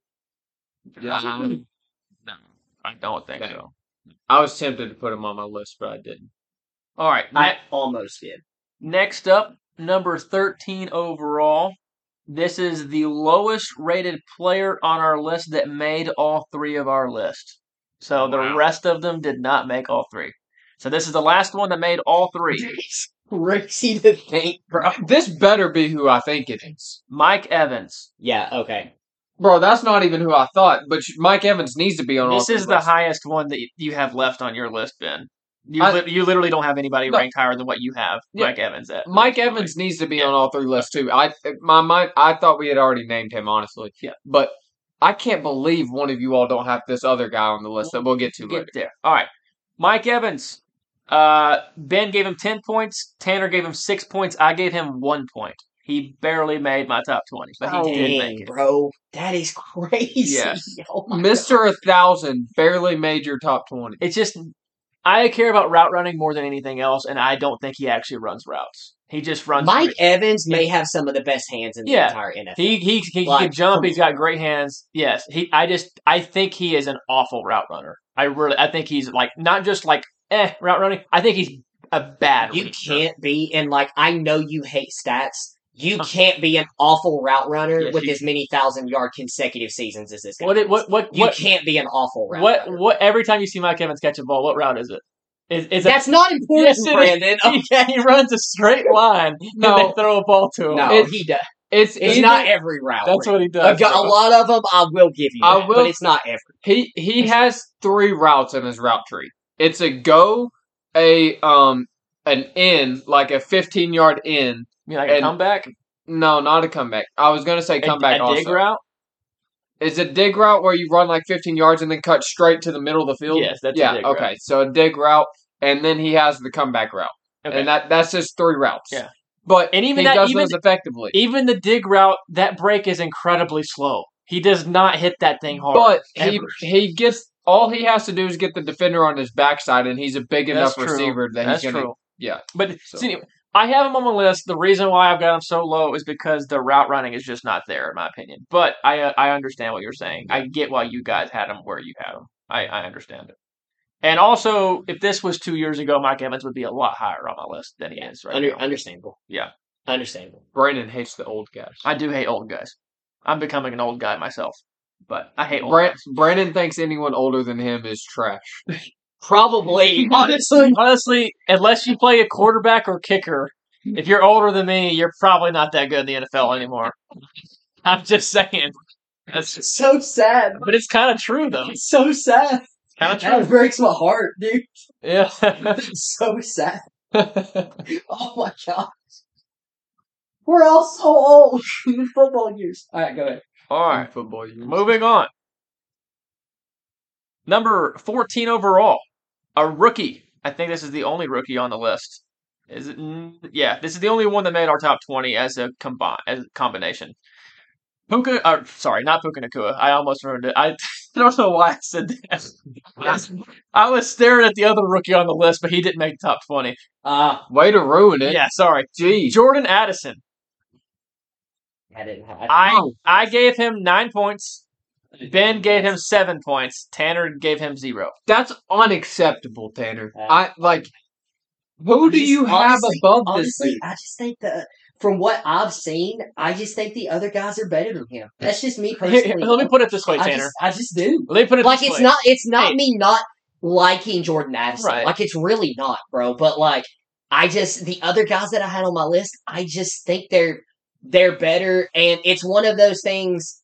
Um, no, I don't think Okay. so. I was tempted to put him on my list, but I didn't. All right, I ne- almost did. next up, number thirteen overall. This is the lowest rated player on our list that made all three of our list. So the rest of them did not make all three. So this is the last one that made all three. Crazy to think, bro. This better be who I think it is. Mike Evans. Yeah. Okay. Bro, that's not even who I thought, but Mike Evans needs to be on This three is the lists. highest one that you have left on your list, Ben. You, I- li- you literally don't have anybody No. ranked higher than what you have Yeah. Mike Evans at. Mike Evans needs to be on all three lists too. I my mind I thought we had already named him honestly. Yeah. But I can't believe one of you all don't have this other guy on the list that we'll get to Get later. there. All right. Mike Evans. Uh, ben gave him 10 points. Tanner gave him 6 points. I gave him 1 point. He barely made my top 20, but he Oh, did make Dang, it. bro. That is crazy. Yeah. Oh Mister a thousand barely made your top twenty. It's just, I care about route running more than anything else, and I don't think he actually runs routes. He just runs. Mike Evans may have some of the best hands in the Yeah. entire NFL. He he he Like, can jump. He's got great hands. Yes. He. I just. I think he is an awful route runner. I really. I think he's like not just like eh route running. I think he's a bad. you can't be, and like I know you hate stats. You can't be an awful route runner Yes, with you- as many thousand yard consecutive seasons as this guy. What it, what what You what can't be an awful route what runner. what every time you see Mike Evans catch a ball, what route is it? Is is That's not important, Yes. Brandon. Okay. he runs a straight line No. and they throw a ball to him. No, It- he does. It's It's either- not every route. That's what he A, does. Got, a lot of them, I will give you, I that, will- but it's not every. he he has three routes in his route tree. It's a go, a um an in, like a fifteen yard in. You mean like a and- comeback? No, not a comeback. I was gonna say comeback a, also. dig route? Is a dig route where you run like 15 yards and then cut straight to the middle of the field? Yes, that's a yeah. okay, route. so a dig route, and then he has the comeback route, Okay. and that that's just three routes. Yeah. but And even he that- does even- those effectively. Even the dig route, that break is incredibly slow. He does not hit that thing hard. but he ever. he gets all he has to do is get the defender on his backside, and he's a big enough receiver that That's he's gonna. true. Yeah. But So- see, anyway, I have him on my list. The reason why I've got him so low is because the route running is just not there, in my opinion. But I uh, I understand what you're saying. I get why you guys had him where you had him. I, I understand it. And also, if this was two years ago, Mike Evans would be a lot higher on my list than he is right Under, now. understandable. Yeah. Understandable. Brandon hates the old guys. I do hate old guys. I'm becoming an old guy myself, but I hate old Brand, guys. Brandon thinks anyone older than him is trash. Probably, honestly. Honestly, unless you play a quarterback or kicker, hmm. if you're older than me, you're probably not that good in the NFL anymore. I'm just saying. That's just, so sad. but it's kind of true though. It's so sad. Kind of true. That breaks my heart, dude. Yeah. It's so sad. Oh my god. We're all so old. Football years. All right, go ahead. All right. football. years. Moving on. Number 14 overall, a rookie. I think this is the only rookie on the list. Is it? Yeah, this is the only one that made our top 20 as a combine as a combination. Puka, or sorry, not Puka Nacua. I almost ruined it. I I don't know why I said that. I was staring at the other rookie on the list, but he didn't make the top twenty. Uh, Way to ruin it. Yeah, sorry. Jeez. Jordan Addison. I didn't have. I Oh. I gave him nine points. Ben gave him seven points. Tanner gave him zero. That's unacceptable, Tanner. I like. Who do Just you have honestly- above this? Honestly? I just think that from what I've seen, I just think the other guys are better than him. That's just me personally. here, let me put it this way, I Tanner. just, I just do. Let me put it Like this it's way. not, it's not Hey. me not liking Jordan Addison. Right. Like it's really not, bro. But like, I just the other guys that I had on my list, I just think they're they're better, and it's one of those things.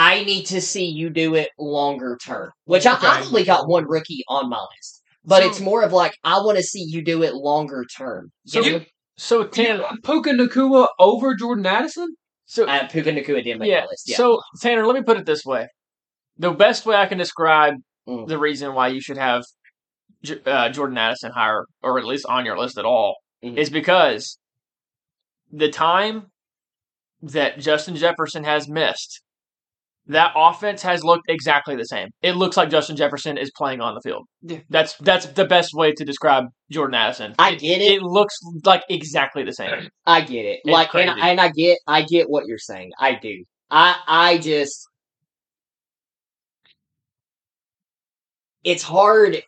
I need to see you do it longer term, which I, I Okay. only got one rookie on my list, but So- it's more of like I want to see you do it longer term. So, You so Tanner, Puka Nacua over Jordan Addison? so Uh, Puka Nacua did make yeah, my list. Yeah. So Tanner, let me put it this way: the best way I can describe Mm. the reason why you should have J- uh, Jordan Addison higher, or at least on your list at all, Mhm. is because the time that Justin Jefferson has missed, that offense has looked exactly the same. It looks like Justin Jefferson is playing on the field. Yeah. That's that's the best way to describe Jordan Addison. I get it. It looks like exactly the same. I get it. It's like, and, and I get, I get what you're saying. I do. I, I just, it's hard.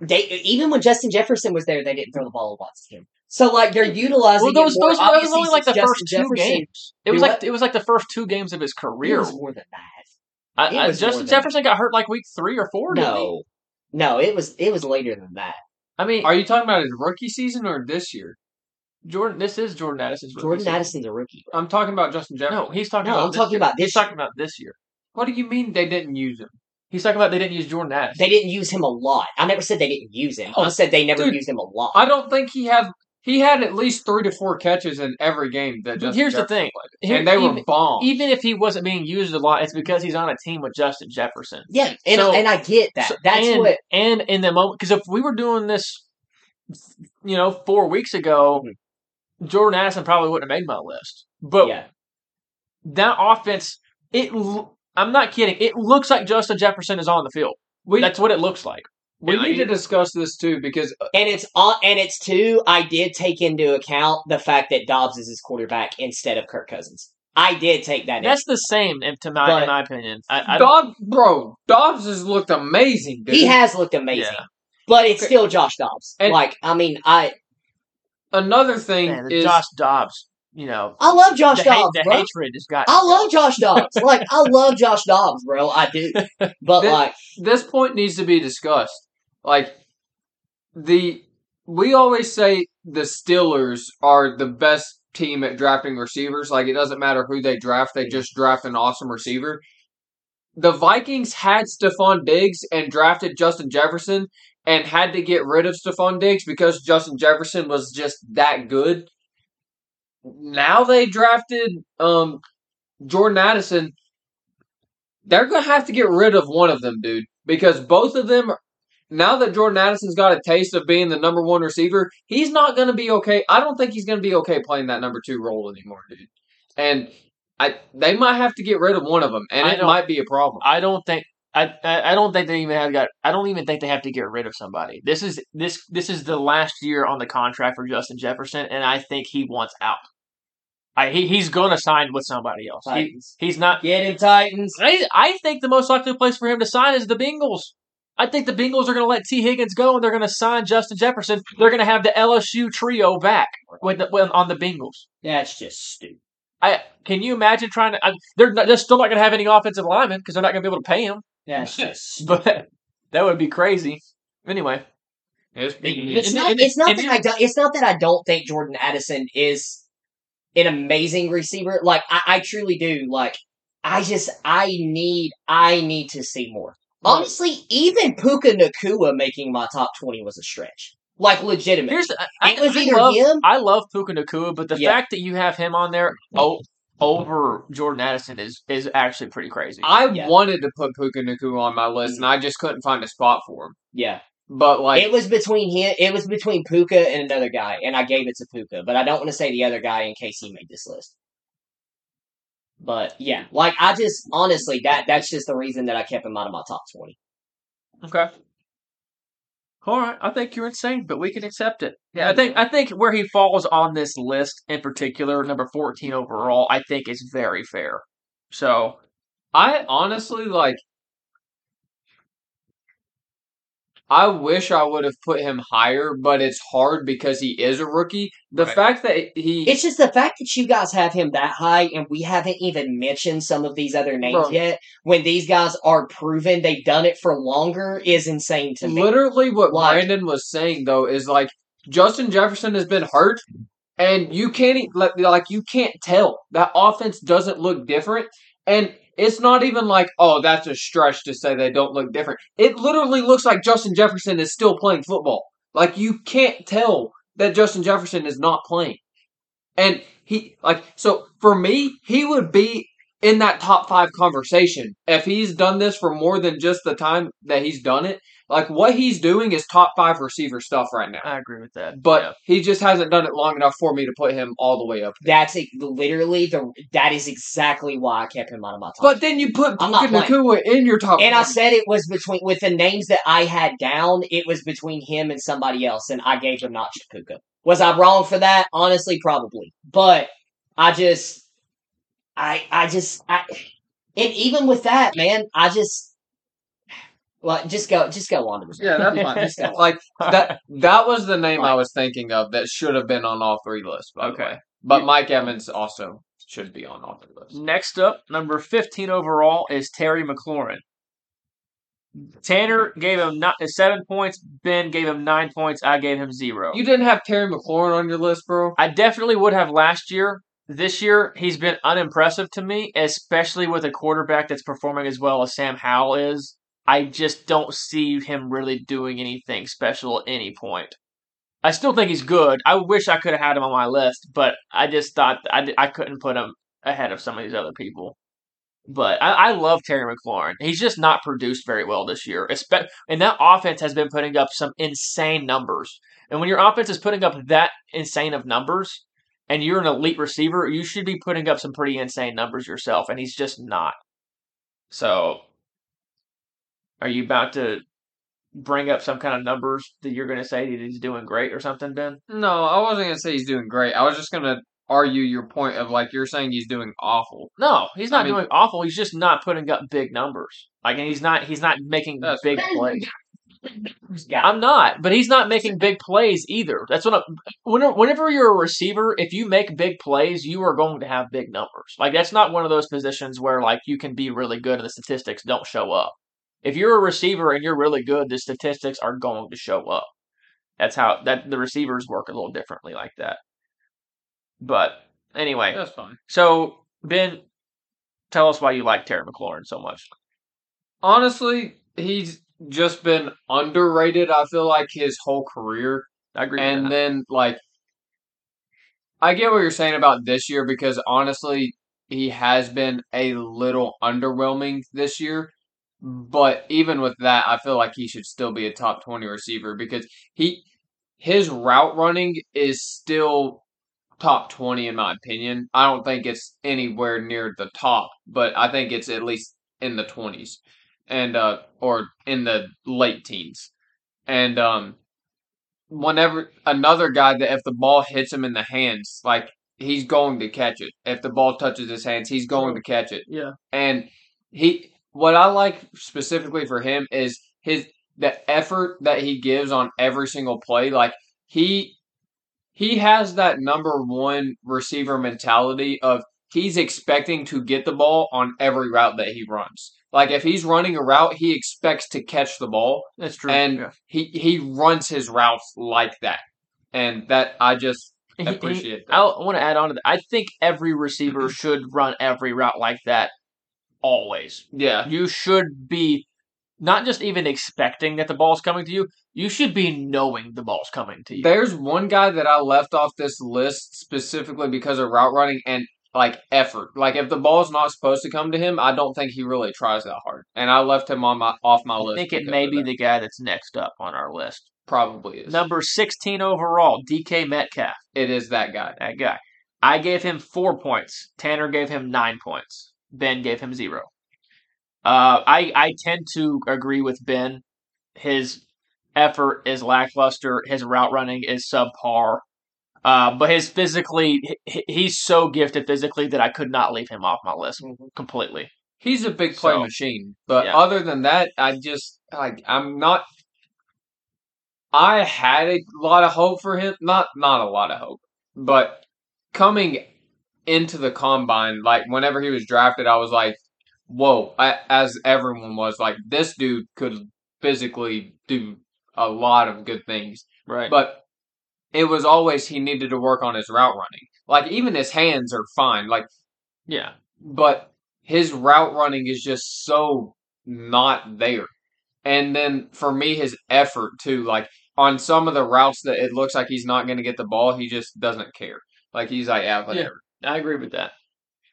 They even when Justin Jefferson was there, they didn't throw the ball a lot to him. So like they're utilizing. Well, those it more, those that was only like the first two Jefferson- games. It was Do like what? it was like the first two games of his career. It career. was more than that. I, it I, was more Justin than- Jefferson got hurt like week three or four. didn't he? No, no, it was it was later than that. I mean Are you talking about his rookie season or this year? Jordan. This is Jordan Addison's. rookie Jordan season. Addison's a rookie. I'm talking about Justin Jefferson. No, he's talking No, about. I'm this talking year. about He's this talking about this year. What do you mean they didn't use him? He's talking about they didn't use Jordan Addison. They didn't use him a lot. I never said they didn't use him. Oh, I said they never dude, used him a lot. I don't think he had. He had at least three to four catches in every game that But Justin here's the thing. played. And they were even, bombs. even if he wasn't being used a lot, it's because he's on a team with Justin Jefferson. yeah, and So- and I get that. So- That's and, what And in the moment, because if we were doing this, you know, four weeks ago, hmm. Jordan Addison probably wouldn't have made my list. But yeah. that offense, it I'm not kidding. It looks like Justin Jefferson is on the field. we That's what it looks like. We Yeah, need to discuss this too because uh, And it's on, and it's too. I did take into account the fact that Dobbs is his quarterback instead of Kirk Cousins. I did take that. That's the same, in, to my, But- in my opinion. I, I don't, Dobbs, bro, Dobbs has looked amazing. Dude. he has looked amazing, Yeah. but it's still Josh Dobbs. And- like I mean, I Another thing man, is Josh Dobbs. You know, I love Josh the, hate, Dobbs, the bro. hatred has got. I love Josh Dobbs. like I love Josh Dobbs, bro. I do. But This- like this point needs to be discussed. Like the we always say the Steelers are the best team at drafting receivers. Like it doesn't matter who they draft, they just draft an awesome receiver. The Vikings had Stefon Diggs and drafted Justin Jefferson and had to get rid of Stefon Diggs because Justin Jefferson was just that good. Now they drafted um Jordan Addison. They're gonna have to get rid of one of them, dude, because both of them. Now that Jordan Addison's got a taste of being the number one receiver, he's not going to be okay. I don't think he's going to be okay playing that number two role anymore, dude. And I, they might have to get rid of one of them, and I it might be a problem. I don't think. I, I I don't think they even have got. I don't even think they have to get rid of somebody. This is this this is the last year on the contract for Justin Jefferson, and I think he wants out. I he, he's going to sign with somebody else. He, he's not. getting Titans. I I think the most likely place for him to sign is the Bengals. I think the Bengals are going to let Tee Higgins go, and they're going to sign Justin Jefferson. They're going to have the LSU trio back with the, with, on the Bengals. That's just stupid. I can you imagine trying to? I, they're not, they're still not going to have any offensive linemen because they're not going to be able to pay him. That's just. But that would be crazy. Anyway, It's- It's not. and- It's not that I don't. It's not that I don't think Jordan Addison is an amazing receiver. Like I, I truly do. Like I just. I need. I need to see more. Honestly, even Puka Nacua making my top twenty was a stretch. Like legitimate. here's the, I, It was I either love, him- I love Puka Nacua, but the Yeah. fact that you have him on there oh, over Jordan Addison is is actually pretty crazy. I Yeah. wanted to put Puka Nacua on my list, mm-hmm. and I just couldn't find a spot for him. yeah. But like, it was between him. It was between Puka and another guy, and I gave it to Puka. But I don't want to say the other guy in case he made this list. But yeah, like I just honestly that that's just the reason that I kept him out of my top twenty. Okay. All right, I think you're insane, but we can accept it. Yeah, I think I think where he falls on this list in particular, number 14 overall, I think is very fair. So, I honestly like. I wish I would have put him higher, but it's hard because he is a rookie. The Right. fact that he It's just the fact that you guys have him that high, and we haven't even mentioned some of these other names Bro. yet. When these guys are proven they've done it for longer, is insane to me. literally what Like- Brandon was saying though is like Justin Jefferson has been hurt, and you can't e- like like you can't tell that offense doesn't look different, and it's not even like oh that's a stretch to say they don't look different. It literally looks like Justin Jefferson is still playing football. Like you can't tell that Justin Jefferson is not playing, and he like so for me he would be in that top five conversation if he's done this for more than just the time that he's done it. Like what he's doing is top five receiver stuff right now. I agree with that. But Yeah. he just hasn't done it long enough for me to put him all the way up. That's it, literally the. That is exactly why I kept him out of my top. But then you put I'm not Puka Nacua in your top. And I said it was between with the names that I had down. It was between him and somebody else, and I gave him Notch Puka. Was I wrong for that? Honestly, probably. But I just, I, I just, I, and even with that, man, I just, well, just go, just go on to the. yeah, that's fine. Just go like that. That was the name I was thinking of that should have been on all three lists. By the Okay. way. but Mike Evans also should be on all three lists. Next up, number 15 overall is Terry McLaurin. Tanner gave him not, seven points. Ben gave him nine points. I gave him zero. You didn't have Terry McLaurin on your list, bro. I definitely would have last year. This year, he's been unimpressive to me, especially with a quarterback that's performing as well as Sam Howell is. I just don't see him really doing anything special at any point. I still think he's good. I wish I could have had him on my list, but I just thought I, I couldn't put him ahead of some of these other people. But I, I love Terry McLaurin. He's just not produced very well this year. And that offense has been putting up some insane numbers. And when your offense is putting up that insane of numbers, and you're an elite receiver, you should be putting up some pretty insane numbers yourself, and he's just not. So, are you about to bring up some kind of numbers that you're going to say that he's doing great or something, Ben? No, I wasn't gonna say he's doing great. I was just gonna argue your point of like you're saying he's doing awful. No, he's not I mean- doing awful. He's just not putting up big numbers. Like, and he's not he's not making big plays. Yeah. I'm not, but he's not making big plays either. That's what I'm. Whenever, whenever you're a receiver, if you make big plays, you are going to have big numbers. Like that's not one of those positions where like you can be really good and the statistics don't show up. If you're a receiver and you're really good, the statistics are going to show up. That's how that the receivers work a little differently like that. But anyway, That's fine. so Ben, tell us why you like Terry McLaurin so much. Honestly, he's just been underrated. I feel like his whole career, I agree. with and then like, I get what you're saying about this year because honestly, he has been a little underwhelming this year. But even with that, I feel like he should still be a top twenty receiver because he his route running is still top 20 in my opinion. I don't think it's anywhere near the top, but I think it's at least in the 20s and uh or in the late teens. And um whenever another guy that if the ball hits him in the hands, like he's going to catch it. If the ball touches his hands, he's going to catch it. yeah, And he what I like specifically for him is his the effort that he gives on every single play. Like he he has that number one receiver mentality of he's expecting to get the ball on every route that he runs. Like if he's running a route, he expects to catch the ball that's true. and yeah. he he runs his routes like that. And that I just He- he- appreciate that. I want to add on to that. I think every receiver should run every route like that always. yeah. You should be not just even expecting that the ball's coming to you, you should be knowing the ball's coming to you. There's one guy that I left off this list specifically because of route running and like effort. Like if the ball's not supposed to come to him, I don't think he really tries that hard. And I left him on my off my I list. I think it may be the guy that's next up on our list. probably is. Number 16 overall, DK Metcalf. it is that guy. That guy. I gave him four points. Tanner gave him nine points. Ben gave him zero. Uh, I I tend to agree with Ben. His effort is lackluster. His route running is subpar. Uh, but his physically, he- he's so gifted physically that I could not leave him off my list completely. He's a big play So, machine, but yeah. other than that, I just like I'm not. I had a lot of hope for him. Not not a lot of hope, but coming into the combine, like whenever he was drafted, I was like, "Whoa!" I, as everyone was like, "This dude could physically do a lot of good things." Right. But it was always he needed to work on his route running. Like even his hands are fine. Like yeah. but his route running is just so not there. And then for me, his effort too, like on some of the routes that it looks like he's not going to get the ball, he just doesn't care. Like he's like, yeah, whatever. I agree with that.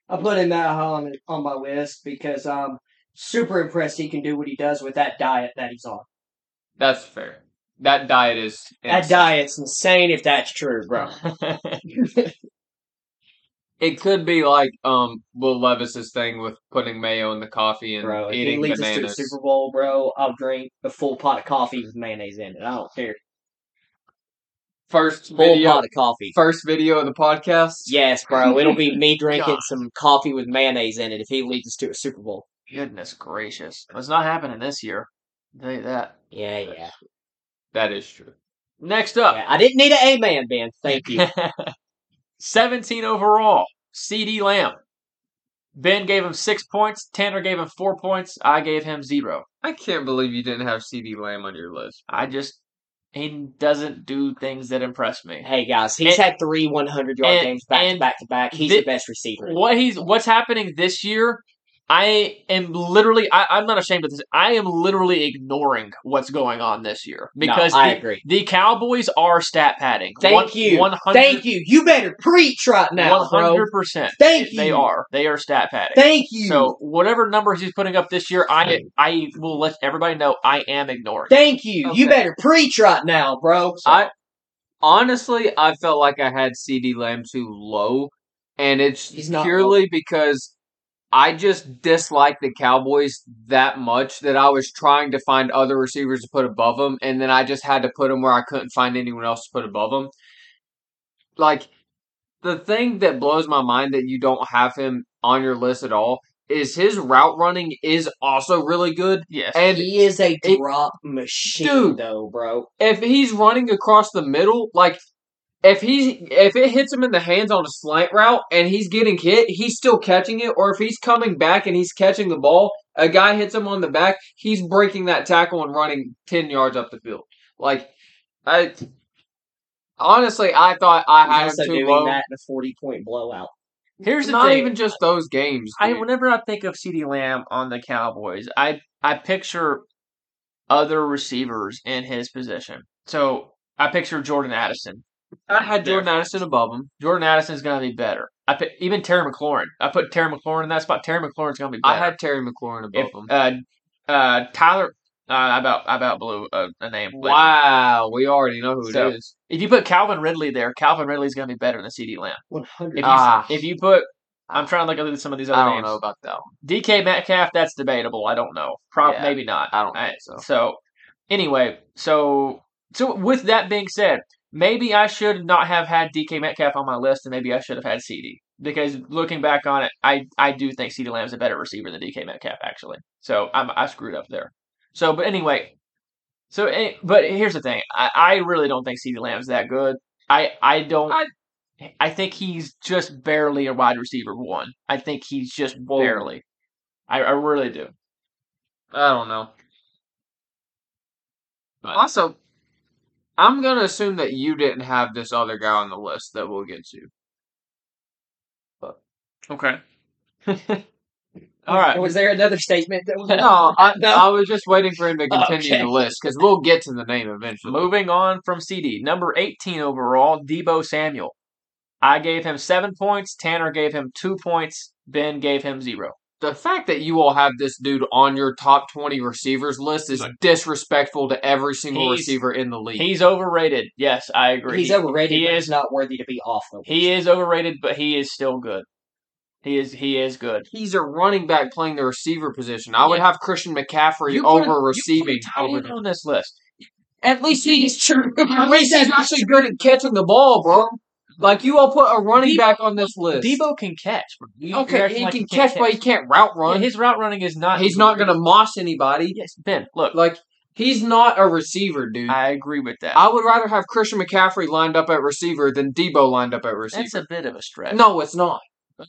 I put him high on on my list because I'm super impressed he can do what he does with that diet that he's on. That's fair. That diet is That diet's insane if that's true, bro. It could be like um Will Levis's thing with putting mayo in the coffee and Bro, eating leads bananas. us to a Super Bowl, bro, I'll drink a full pot of coffee with mayonnaise in it. I don't care. First Full video, pot of coffee. first video of the podcast. Yes, bro. It'll be me drinking God. some coffee with mayonnaise in it if he leads us to a Super Bowl. Goodness gracious. It's not happening this year. I'll tell you that. Yeah, yeah. That is true. Next up. yeah I didn't need an A man, Ben. Thank you. 17 overall. CeeDee Lamb. Ben gave him six points. Tanner gave him four points. I gave him zero. I can't believe you didn't have CeeDee Lamb on your list. I just, he doesn't do things that impress me. hey guys, he's And- had three 100 yard and- games back to back to back. He's the best receiver. What he's, what's happening this year, I am literally, I, I'm not ashamed of this. I am literally ignoring what's going on this year because no, I the, agree. the Cowboys are stat padding. Thank One- you. 100, Thank you. You better preach right now, bro. 100%. Thank They are. They are stat padding. Thank you. So whatever numbers he's putting up this year, I I will let everybody know I am ignoring. Thank you. You better preach right now, bro. I honestly, I felt like I had CeeDee Lamb too low, and it's He's not purely because I just dislike the Cowboys that much that I was trying to find other receivers to put above them, and then I just had to put them where I couldn't find anyone else to put above them. Like the thing that blows my mind that you don't have him on your list at all is his route running is also really good. Yes. And he is a it- drop machine, Dude. though, bro. if he's running across the middle, like if he's if it hits him in the hands on a slant route and he's getting hit, he's still catching it. Or if he's coming back and he's catching the ball, a guy hits him on the back, he's breaking that tackle and running ten yards up the field. Like I honestly, I thought I He's had him too doing low. that in a forty point blowout. Here's the Not thing. even just those games. I whenever I think of CeeDee Lamb on the Cowboys, I I picture other receivers in his position. So I picture Jordan Addison. I had Jordan Addison above him. Jordan Addison is going to be better. I pick, even Terry McLaurin. I put Terry McLaurin in that spot. Terry McLaurin's going to be better. I had Terry McLaurin above if, him. uh, uh, Tyler. Uh, I about I about blew a, a name. but Wow, we already know who So- it is. If you put Calvin Ridley there, Calvin Ridley's going to be better than CeeDee Lamb. One hundred. If you, Ah. if you put, I'm trying to look at some of these other names. I don't names. know about that one. DK Metcalf, that's debatable. I don't know. Prob- Yeah, maybe not. I don't I- so. So, anyway, so so with that being said, maybe I should not have had DK Metcalf on my list, and maybe I should have had CeeDee because looking back on it, I I do think CeeDee Lamb's a better receiver than DK Metcalf actually. So I'm, I screwed up there. So, but anyway, so eh, but here's the thing, I, I really don't think CeeDee Lamb's that good. I I don't. I- I think he's just barely a wide receiver one. I think he's just Whoa. barely. I, I really do. I don't know. Also, I'm gonna assume that you didn't have this other guy on the list that we'll get to. Okay. All right. Was there another statement that was? No, I, No. I was just waiting for him to oh, continue Okay. the list because we'll get to the name eventually. Moving on from CeeDee, number 18 overall, Deebo Samuel. I gave him seven points. Tanner gave him two points. Ben gave him zero. The fact that you all have this dude on your top 20 receivers list is disrespectful to every single receiver in the league. He's overrated. Yes, I agree. He's overrated. He is. not worthy to be off the list. He is overrated, but he is still good. He is. He is good. He's a running back playing the receiver position. I would have Christian McCaffrey You put a- over you receiving. put over him. on this list. At least he's true. At least he's actually good at catching the ball, bro. Like you all put a running Deebo- back on this list. Deebo can catch. You- okay, he like can can't catch, but he can't route Yeah, run. his route running is not. he's not gonna moss anybody. Yes, Ben. Look, Like he's not a receiver, dude. I, I agree with that. I would rather have Christian McCaffrey lined up at receiver than Deebo lined up at receiver. That's a bit of a stretch. no, it's not.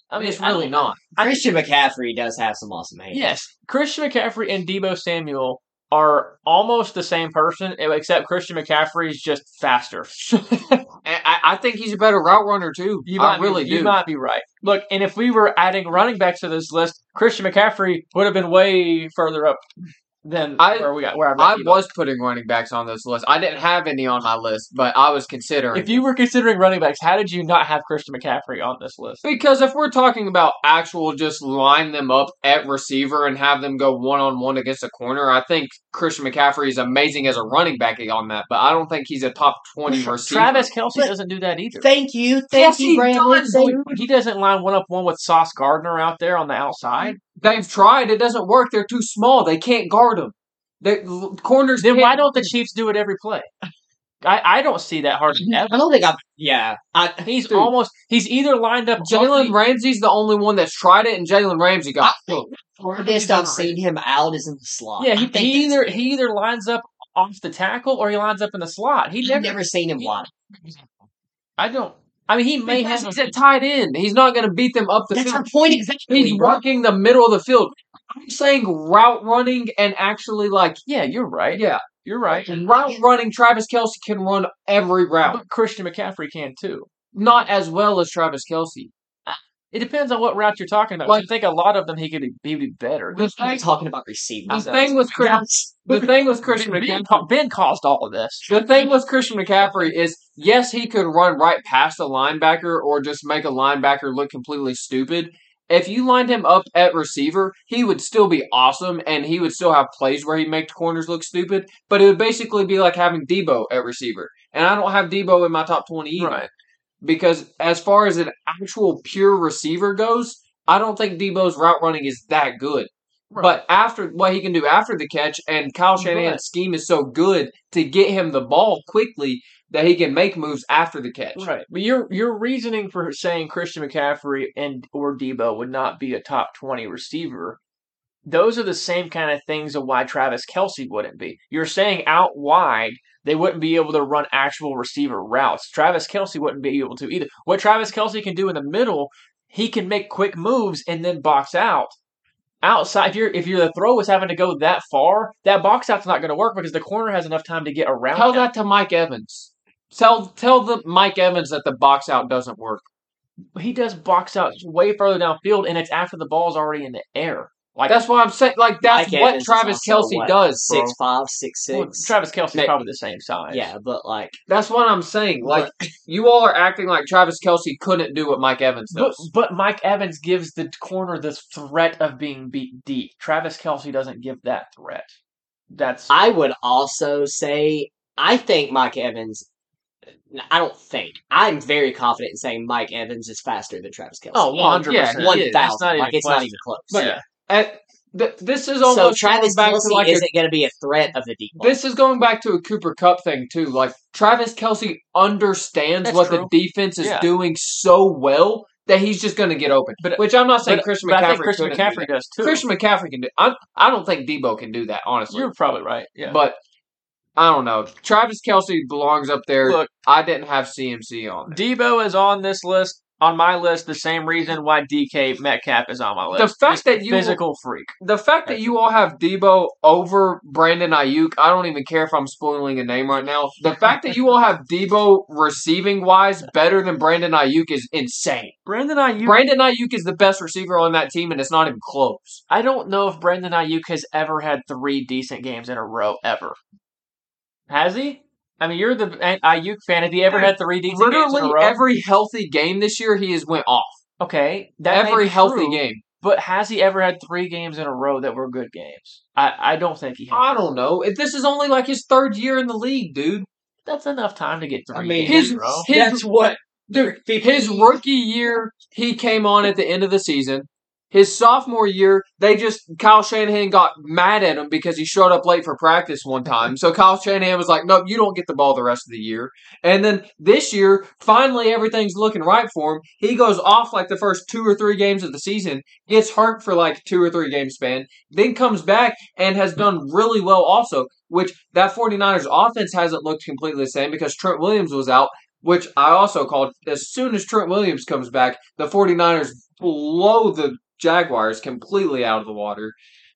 I mean it's really don't- not. Christian McCaffrey does have some awesome hands. Yes, Christian McCaffrey and Deebo Samuel are almost the same person, except Christian McCaffrey is just faster. And I, I think he's a better route runner too. You I might really be, do. You might be right. Look, and if we were adding running backs to this list, Christian McCaffrey would have been way further up than I- where we got. Where I've I got Deebo. was putting running backs on this list. I didn't have any on my list, but I was considering. If you were considering running backs, how did you not have Christian McCaffrey on this list? Because if we're talking about actual just line them up at receiver and have them go one on one against a corner, I think Christian McCaffrey is amazing as a running back on that, but I don't think he's a top 20 receiver. Travis Kelce But- doesn't do that either. Thank you. Thank Yes, you, he Brandon. does, Thank- He doesn't line one up one with Sauce Gardner out there on the outside. They've tried. It doesn't work. They're too small. They can't guard them. The corners. Then can't- why don't the Chiefs do it every play? I, I don't see that hard I ever. don't think I've. Yeah. I, He's Dude. almost he's either lined up Jalen Ramsey's the only one that's tried it, and Jalen Ramsey got killed. farthest I've seen him out is in the slot. yeah he, he either he either lines up off the tackle or he lines up in the slot. He I've never, never seen him live. I don't. I mean, he may have. he's a tight end. He's not going to beat them up the That's field. our point exactly. He's bro. working the middle of the field. I'm saying route running and actually like yeah, you're right. yeah, You're right. And route running. Travis Kelce can run every route, But Christian McCaffrey can too. not as well as Travis Kelce. It depends on what route you're talking about. Like- I think a lot of them he could be, be better. The thing, talking about receiving. the thing with Chris, the thing with Christian McCaffrey, ben caused all of this. the thing with Christian McCaffrey is yes, he could run right past a linebacker or just make a linebacker look completely stupid. If you lined him up at receiver, he would still be awesome and he would still have plays where he make the corners look stupid, but it would basically be like having Deebo at receiver. And I don't have Deebo in my top 20 either. Right. Because as far as an actual pure receiver goes, I don't think Deebo's route running is that good. Right. But after what he can do after the catch, and Kyle Shanahan's scheme is so good to get him the ball quickly that he can make moves after the catch. Right, but your your reasoning for saying Christian McCaffrey and or Deebo would not be a top twenty receiver, those are the same kind of things of why Travis Kelce wouldn't be. You're saying out wide they wouldn't be able to run actual receiver routes. Travis Kelce wouldn't be able to either. What Travis Kelce can do in the middle, he can make quick moves and then box out. Outside, if you're if you're the throw is having to go that far, that box out's not going to work because the corner has enough time to get around. Tell him. that to Mike Evans. Tell tell the Mike Evans that the box out doesn't work. he does box out way further downfield, and it's after the ball's already in the air. Like That's what I'm saying. Like that's Mike what Evans is Travis also, Kelce what, does, bro. Six five, six well. Travis Kelce's Nick- probably the same size. yeah, but like That's what I'm saying. Like you all are acting like Travis Kelce couldn't do what Mike Evans But, does. but Mike Evans gives the corner the threat of being beat deep. Travis Kelce doesn't give that threat. That's I would also say I think Mike Evans. I don't think I'm very confident in saying Mike Evans is faster than Travis Kelce. oh, 100 yeah, percent. he one is. That's thousand. not even Like it's not question. even close. But- yeah. And th- this is almost so Travis going back Kelce to like a isn't going to be a threat of the deep ball. This is going back to a Cooper Kupp thing too. Like Travis Kelce understands That's what true. the defense is Yeah. doing so well that he's just going to get open. But- Which I'm not saying But, Christian but McCaffrey. I think Christian couldn't do McCaffrey that. does too. Christian McCaffrey can do. I I don't think Deebo can do that. Honestly, You're probably right. Yeah. but I don't know. Travis Kelce belongs up there. Look, I didn't have CMC on there. Deebo is on this list, on my list, the same reason why DK Metcalf is on my list. The fact that you physical freak. the fact that you all have Deebo over Brandon Aiyuk, I don't even care if I'm spoiling a name right now. The fact that you all have Deebo receiving wise better than Brandon Aiyuk is insane. Brandon Aiyuk. Brandon Aiyuk is the best receiver on that team, and it's not even close. I don't know if Brandon Aiyuk has ever had three decent games in a row ever. Has he? I mean, you're the Aiyuk fan. Has he ever had three decent games in Literally a row? every healthy game this year, he has went off. okay, that every healthy true, game. But has he ever had three games in a row that were good games? I, I don't think he has. I don't know. If this is only like his third year in the league, dude. That's enough time to get three I mean, games his- in a row. his- That's what Dude, his rookie year, he came on at the end of the season. His sophomore year, they just Kyle Shanahan got mad at him because he showed up late for practice one time. So Kyle Shanahan was like, "Nope, you don't get the ball the rest of the year." And then this year, finally everything's looking right for him. He goes off like the first two or three games of the season, gets hurt for like two or three game span, then comes back and has done really well also. Which that 49ers offense hasn't looked completely the same because Trent Williams was out which I also called as soon as Trent Williams comes back, the 49ers blow the Jaguars completely out of the water.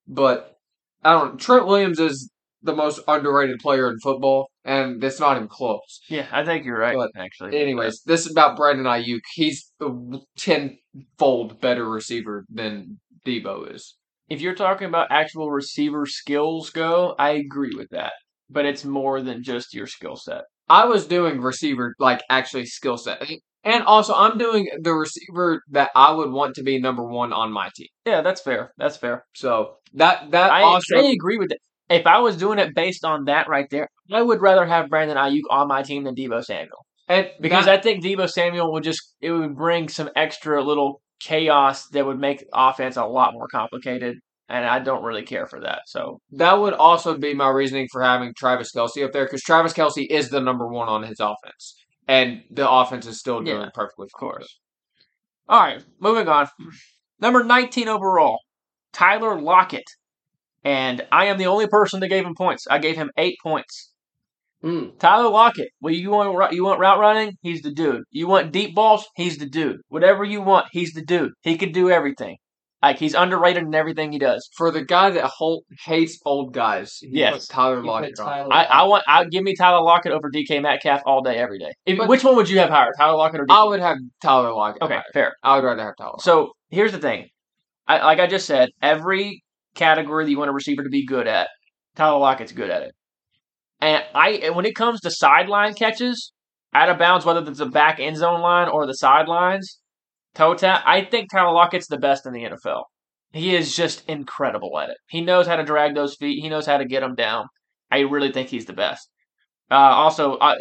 But I don't Trent Williams is the most underrated player in football, and it's not even close. Yeah, I think you're right. But actually, Anyways, this is about Brandon Aiyuk. He's a tenfold better receiver than Deebo is. if you're talking about actual receiver skills go, I agree with that. But it's more than just your skill set. I was doing receiver like actually skill set. And also I'm doing the receiver that I would want to be number one on my team. Yeah, that's fair. That's fair. So that that I, also I agree with that. If I was doing it based on that right there, I would rather have Brandon Aiyuk on my team than Deebo Samuel and because that, I think Deebo Samuel would just it would bring some extra little chaos that would make offense a lot more complicated, and I don't really care for that. So that would also be my reasoning for having Travis Kelce up there because Travis Kelce is the number one on his offense, and the offense is still doing Yeah, perfectly. of course. All right, moving on. Number 19 overall, Tyler Lockett. And I am the only person that gave him points. I gave him eight points. Mm. Tyler Lockett. Well, you want you want route running? He's the dude. You want deep balls? He's the dude. Whatever you want, he's the dude. He can do everything. Like he's underrated in everything he does. For the guy that whole, hates old guys, he Yes. put Tyler You Lockett put on. Tyler I, I want. I give me Tyler Lockett over DK Metcalf all day, every day. If, But- which one would you have higher, Tyler Lockett or DK? I would have Tyler Lockett. Okay, higher. fair. I would rather have Tyler. So here's the thing. I, like I just said, every category that you want a receiver to be good at, Tyler Lockett's good at it. And I, when it comes to sideline catches, out of bounds, whether it's the back end zone line or the sidelines, toe tap, I think Tyler Lockett's the best in the NFL. He is just incredible at it. He knows how to drag those feet. He knows how to get them down. I really think he's the best. Uh, also, I,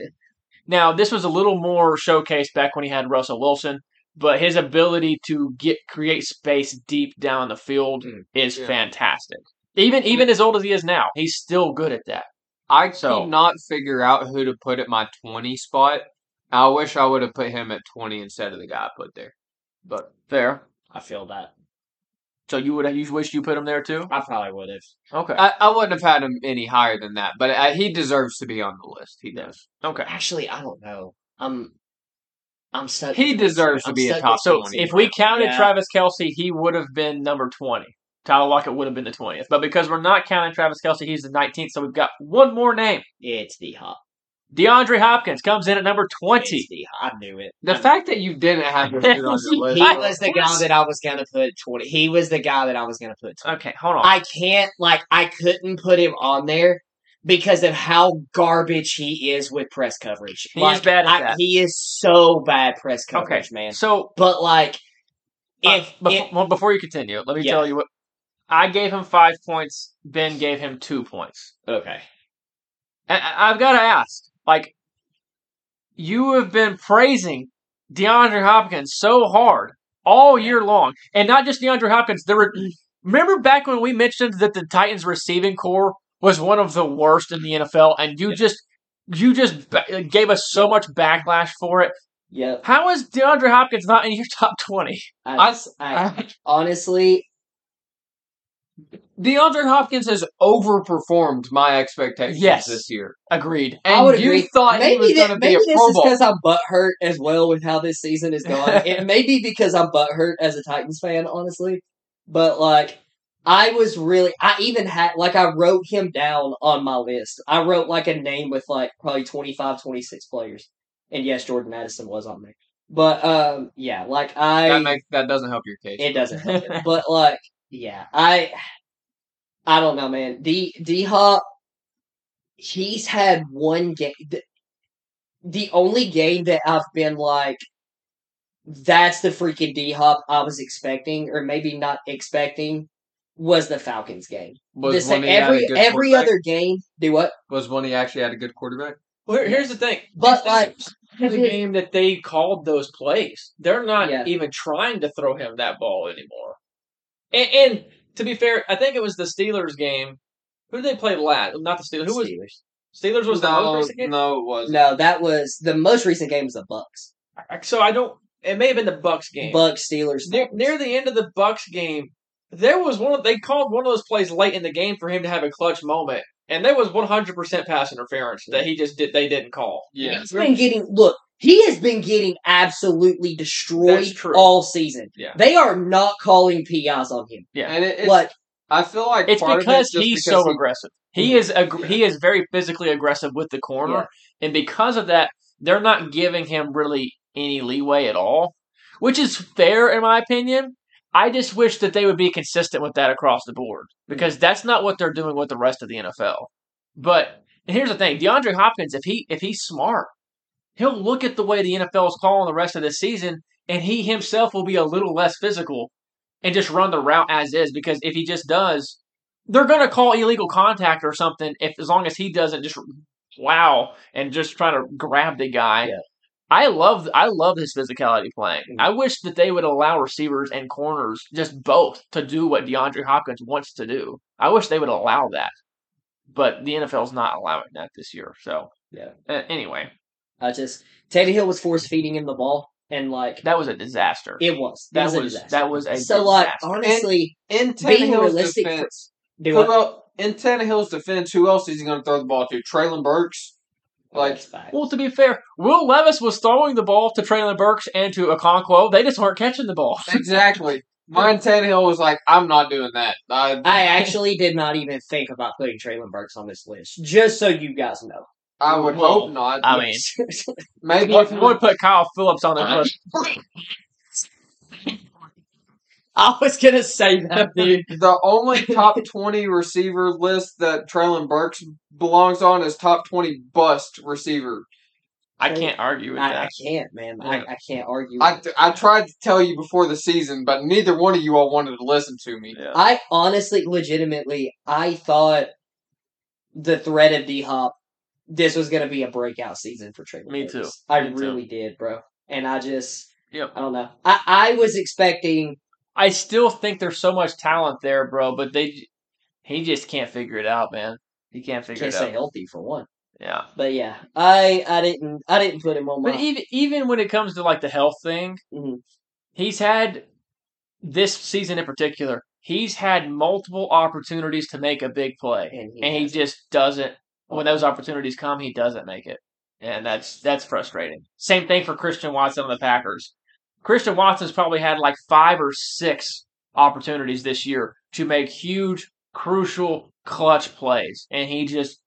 now this was a little more showcased back when he had Russell Wilson but his ability to get create space deep down the field Mm, is yeah. fantastic. Even even as old as he is now, he's still good at that. I So- could not figure out who to put at my 20 spot. I wish I would have put him at 20 instead of the guy I put there. But Fair. I feel that. So you would you wish you put him there too? I probably would have. Okay. I, I wouldn't have had him any higher than that. But uh, he deserves to be on the list. He does. Okay. Actually, I don't know. I'm. I'm stuck. He deserves to be a top So 20. if we counted Yeah. Travis Kelce, he would have been number twenty. Tyler Lockett would have been the twentieth. But because we're not counting Travis Kelce, he's the nineteenth. So we've got one more name. It's the hop. DeAndre Hopkins comes in at number twenty. The I knew it. the fact that you didn't have him on your list. He was the guy that I was gonna put twenty. He was the guy that I was gonna put. 20. Okay, hold on. I can't like I couldn't put him on there because of how garbage he is with press coverage. He like, is bad at I- that. He is so bad press okay, coverage, man. So But like, Uh, if, before, if well, before you continue, let me Yeah. tell you what I gave him five points. Ben gave him two points. okay, I- I've got to ask, like, you have been praising DeAndre Hopkins so hard all year long, and not just DeAndre Hopkins. There were remember back when we mentioned that the Titans receiving corps was one of the worst in the NFL, and you just you just gave us so much backlash for it. Yep. How is DeAndre Hopkins not in your top twenty? I, I, honestly, DeAndre Hopkins has overperformed my expectations Yes. this year. Agreed. And I would you agree. thought he was maybe going that, to be maybe a this Pro is Bowl. because I'm butthurt as well with how this season is going. it may be because I'm butthurt as a Titans fan, honestly. But like, I was really, I even had like I wrote him down on my list. I wrote like a name with like probably 25, 26 players, and yes, Jordan Addison was on there. But um, yeah, like I that, make, that doesn't help your case. it doesn't help it. But like, yeah, I I don't know, man. D D Hop he's had one game the, the only game that I've been like that's the freaking D Hop I was expecting, or maybe not expecting, was the Falcons game. Was This- when he had a every good every other game, do what? was when he actually had a good quarterback. Well, here's the thing. But like, the game that they called those plays. They're not Yeah. even trying to throw him that ball anymore. And, and to be fair, I think it was the Steelers game. Who did they play last? Not the Steelers. Who was Steelers. Steelers? Was the most no, recent game? no, it wasn't. No, that was the most recent game was the Bucks. So I don't. It may have been the Bucks game. Bucks Steelers. near, near the end of the Bucks game, there was one. Of, they called one of those plays late in the game for him to have a clutch moment, and there was 100 percent pass interference that he just did. They didn't call. Yeah. He's been getting look. He has been getting absolutely destroyed all season. Yeah. They are not calling PIs on him. Yeah. And it, it's, Like I feel like It's part because of it's he's because so he- aggressive. He hmm. is ag- he is very physically aggressive with the corner, Yeah. and because of that, they're not giving him really any leeway at all, which is fair in my opinion. I just wish that they would be consistent with that across the board because that's not what they're doing with the rest of the NFL. But here's the thing: DeAndre Hopkins, if he if he's smart, he'll look at the way the NFL is calling the rest of the season, and he himself will be a little less physical and just run the route as is. Because if he just does, they're going to call illegal contact or something. If as long as he doesn't just wow and just try to grab the guy. Yeah. I love I love his physicality playing. Mhm. I wish that they would allow receivers and corners just both to do what DeAndre Hopkins wants to do. I wish they would allow that, but the NFL's not allowing that this year. So Yeah. Uh, anyway, I just Tannehill was force feeding him the ball, and like that was a disaster. it was. It that was, a was disaster. that was a so like honestly, in being Tannehill's realistic. defense. do Who what? el- in Tannehill's defense, who else is he going to throw the ball to? Treylon Burks. Oh, like That's. Well, to be fair, Will Levis was throwing the ball to Treylon Burks and to Okonkwo. They just weren't catching the ball. exactly. Mine Tannehill was like, I'm not doing that. I, I actually did not even think about putting Treylon Burks on this list, just so you guys know. I would Well, hope not. I mean, maybe I if would put Kyle Philips on the list. I was gonna say that, dude. the only top 20 receiver list that Treylon Burks belongs on is top 20 bust receiver. I can't argue with I, I can't, man. I, I can't argue. I, I tried to tell you before the season, but neither one of you all wanted to listen to me. Yeah. I honestly, legitimately, I thought the threat of D Hop, this was gonna be a breakout season for Treylon. Me too. I Me too. really did, bro. And I just, Yep. I don't know. I, I was expecting. I still think there's so much talent there, bro, but they he just can't figure it out, man. He can't figure Can't it stay healthy for one. Yeah. But yeah, I I didn't I didn't put him on my. But even even when it comes to like the health thing, Mhm. he's had this season in particular. He's had multiple opportunities to make a big play, and he, and he just doesn't. When those opportunities come, he doesn't make it, and that's that's frustrating. Same thing for Christian Watson on the Packers. Christian Watson's probably had like five or six opportunities this year to make huge, crucial, clutch plays, and he just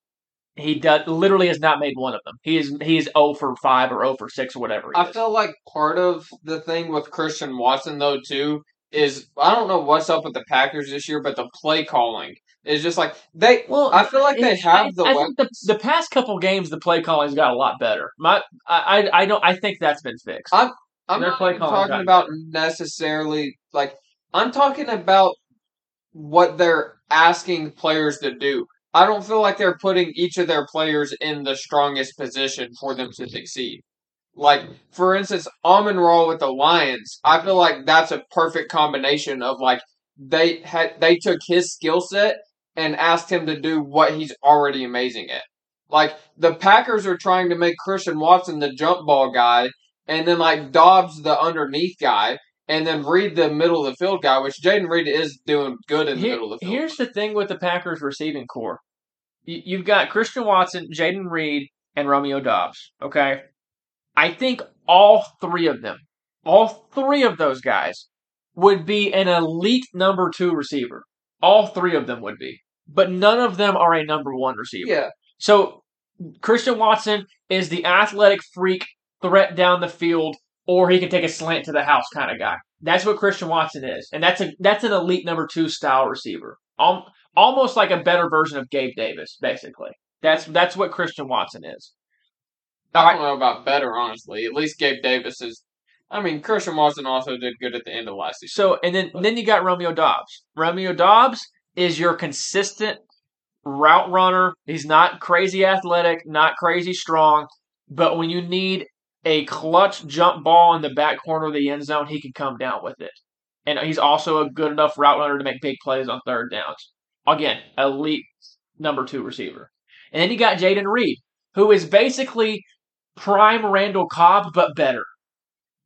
he does literally has not made one of them. He is he is zero for five or zero for six or whatever. I is. feel like part of the thing with Christian Watson, though, too, is I don't know what's up with the Packers this year, but the play calling is just like they. Well, I feel like they have I, the I think the, the past couple games, the play calling's got a lot better. My, I, I, I don't. I think that's been fixed. I- I'm not talking about necessarily like I'm talking about what they're asking players to do. I don't feel like they're putting each of their players in the strongest position for them to succeed. Like, for instance, Amon-Ra with the Lions, I feel like that's a perfect combination of like they had they took his skill set and asked him to do what he's already amazing at. Like the Packers are trying to make Christian Watson the jump ball guy, and then like Doubs the underneath guy, and then Reed the middle of the field guy, which Jayden Reed is doing good in the Here- middle of the field. here's the thing with the Packers receiving corps. You, you've got Christian Watson, Jayden Reed, and Romeo Doubs. Okay, I think all three of them, all three of those guys, would be an elite number two receiver. All three of them would be, but none of them are a number one receiver. yeah, So Christian Watson is the athletic freak threat down the field, or he can take a slant to the house kind of guy. That's what Christian Watson is, and that's a that's an elite number two style receiver, Al- almost like a better version of Gabe Davis, basically. That's that's what Christian Watson is. I don't know about better, honestly. At least Gabe Davis is I mean, Christian Watson also did good at the end of last season. So and then then you got Romeo Doubs. Romeo Doubs is your consistent route runner. He's not crazy athletic, not crazy strong, but when you need a clutch jump ball in the back corner of the end zone, he can come down with it. And he's also a good enough route runner to make big plays on third downs. Again, elite number two receiver. And then you got Jayden Reed, who is basically prime Randall Cobb, but better.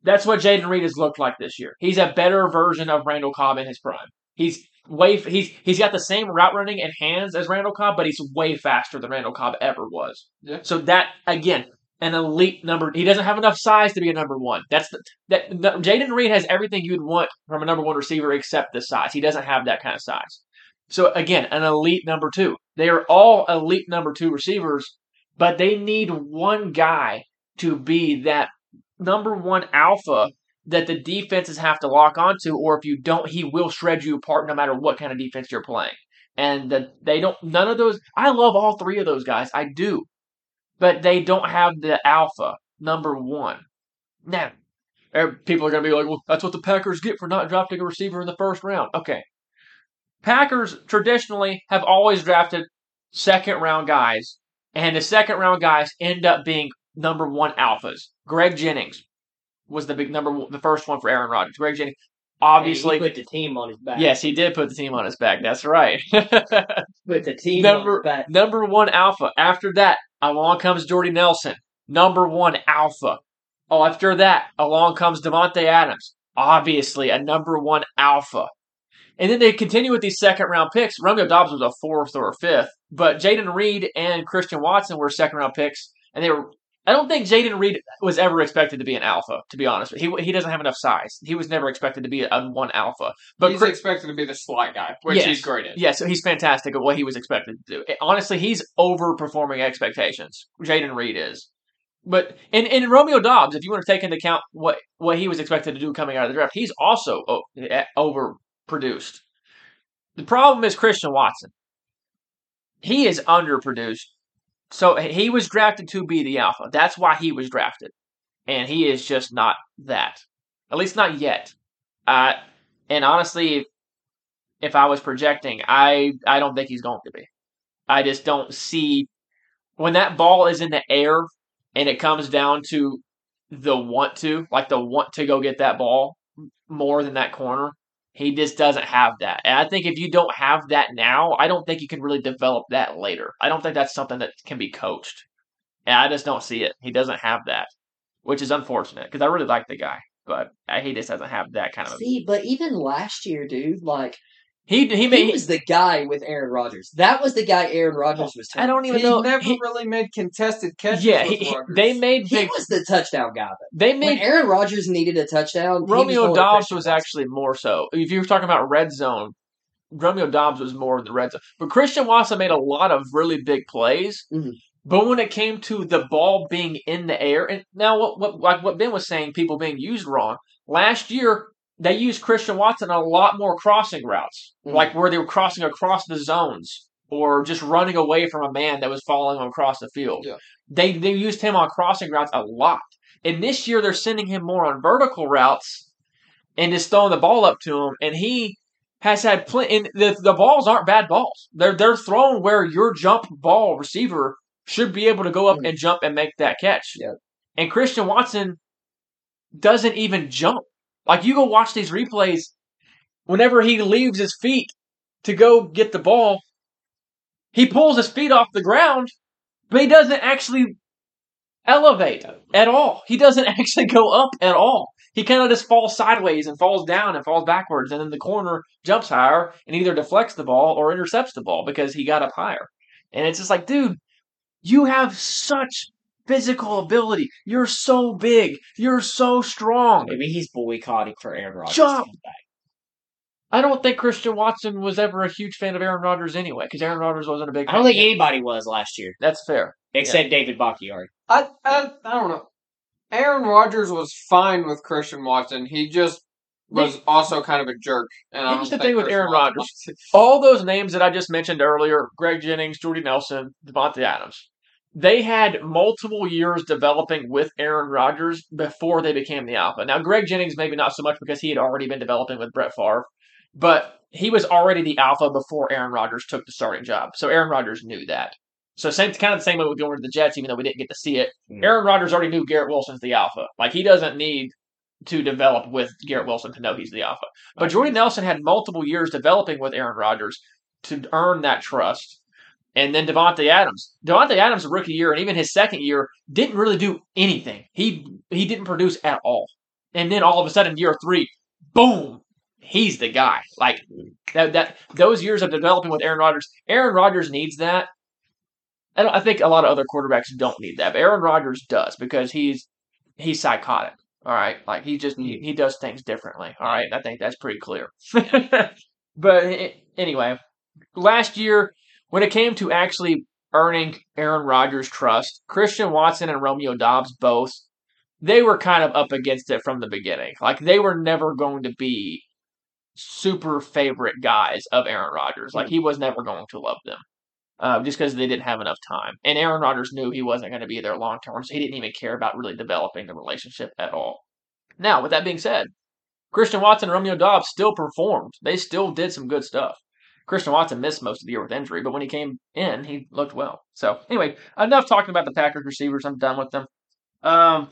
That's what Jayden Reed has looked like this year. He's a better version of Randall Cobb in his prime. He's way he's he's got the same route running and hands as Randall Cobb, but he's way faster than Randall Cobb ever was. Yeah. So that again, an elite number. He doesn't have enough size to be a number one. That's the that Jayden Reed has everything you'd want from a number one receiver except the size. He doesn't have that kind of size. So again, an elite number two. They are all elite number two receivers, but they need one guy to be that number one alpha that the defenses have to lock onto, or if you don't, he will shred you apart no matter what kind of defense you're playing. And the, they don't, none of those, I love all three of those guys. I do. But they don't have the alpha, number one. Now, er, people are going to be like, well, that's what the Packers get for not drafting a receiver in the first round. Okay. Packers traditionally have always drafted second round guys, and the second round guys end up being number one alphas. Greg Jennings was the big number, one, the first one for Aaron Rodgers. Greg Jennings, obviously, he put the team on his back. yes, he did put the team on his back. That's right. put the team on number his back. number one alpha. After that, along comes Jordy Nelson, number one alpha. Oh, after that, along comes Davante Adams, obviously a number one alpha. And then they continue with these second round picks. Romeo Doubs was a fourth or a fifth, but Jayden Reed and Christian Watson were second round picks, and they were. I don't think Jayden Reed was ever expected to be an alpha. To be honest, he he doesn't have enough size. He was never expected to be a one alpha. But he's Chris- expected to be the slight guy, which Yes. he's great at. yeah, so he's fantastic at what he was expected to do. Honestly, he's overperforming expectations. Jayden Reed is. But in, in Romeo Doubs, if you want to take into account what, what he was expected to do coming out of the draft, he's also o- eh, overproduced. The problem is Christian Watson. He is underproduced. So he was drafted to be the alpha. That's why he was drafted. And he is just not that. At least not yet. Uh, and honestly, if, if I was projecting, I, I don't think he's going to be. I just don't see when that ball is in the air and it comes down to the want to, like the want to go get that ball more than that corner. He just doesn't have that. And I think if you don't have that now, I don't think you can really develop that later. I don't think that's something that can be coached. And I just don't see it. He doesn't have that, which is unfortunate because I really like the guy, but uh, he just doesn't have that kind of. See, but even last year, dude, like He he he was the guy with Aaron Rodgers. That was the guy Aaron Rodgers was. I don't even He know. never he- really made contested catches. yeah, with he, he- Rodgers. they made He big. was the touchdown guy. Though. They When made Aaron Rodgers needed a touchdown, he was Romeo Doubs was Watson. actually more so. If you were talking about red zone, Romeo Doubs was more in the red zone. But Christian Watson made a lot of really big plays. Mhm. But when it came to the ball being in the air, and now what, what like what Ben was saying, people being used wrong. Last year they used Christian Watson a lot more crossing routes, Mhm. like where they were crossing across the zones or just running away from a man that was following him across the field. Yeah. They they used him on crossing routes a lot. And this year they're sending him more on vertical routes and just throwing the ball up to him. And he has had plenty. And the, the balls aren't bad balls. They're they're thrown where your jump ball receiver should be able to go up Mhm. and jump and make that catch. Yep. And Christian Watson doesn't even jump. Like you go watch these replays. Whenever he leaves his feet to go get the ball, he pulls his feet off the ground, but he doesn't actually elevate at all. He doesn't actually go up at all. He kind of just falls sideways and falls down and falls backwards, and then the corner jumps higher and either deflects the ball or intercepts the ball because he got up higher. And it's just like, dude, you have such physical ability. You're so big. You're so strong. Maybe he's boycotting for Aaron Rodgers. Jump. to come back. I don't think Christian Watson was ever a huge fan of Aaron Rodgers anyway, because Aaron Rodgers wasn't a big. I don't think anybody was last year that's fair. except David Bakhtiari. I, I I don't know. Aaron Rodgers was fine with Christian Watson. He just was also kind of a jerk. And I Here's don't the thing with Christian Aaron Rodgers. All those names that I just mentioned earlier: Greg Jennings, Jordy Nelson, Davante Adams. They had multiple years developing with Aaron Rodgers before they became the alpha. Now, Greg Jennings maybe not so much because he had already been developing with Brett Favre, but he was already the alpha before Aaron Rodgers took the starting job. So Aaron Rodgers knew that. So same kind of the same way with going to the Jets, even though we didn't get to see it. Mm. Aaron Rodgers already knew Garrett Wilson's the alpha. Like he doesn't need to develop with Garrett Wilson to know he's the alpha. But Jordy Nelson had multiple years developing with Aaron Rodgers to earn that trust. And then Davante Adams. Davante Adams' rookie year and even his second year didn't really do anything. He he didn't produce at all. And then all of a sudden, year three, boom, he's the guy. Like that that those years of developing with Aaron Rodgers, Aaron Rodgers needs that. I, I think a lot of other quarterbacks don't need that, but Aaron Rodgers does because he's he's psychotic. All right, like he just he, he does things differently. All right, I think that's pretty clear. but anyway, last year when it came to actually earning Aaron Rodgers' trust, Christian Watson and Romeo Doubs both they were kind of up against it from the beginning. Like they were never going to be super favorite guys of Aaron Rodgers. Like he was never going to love them. Uh, just because they didn't have enough time. And Aaron Rodgers knew he wasn't going to be there long term, so he didn't even care about really developing the relationship at all. Now, with that being said, Christian Watson and Romeo Doubs still performed. They still did some good stuff. Christian Watson missed most of the year with injury, but when he came in, he looked well. So, anyway, enough talking about the Packers receivers. I'm done with them. Um,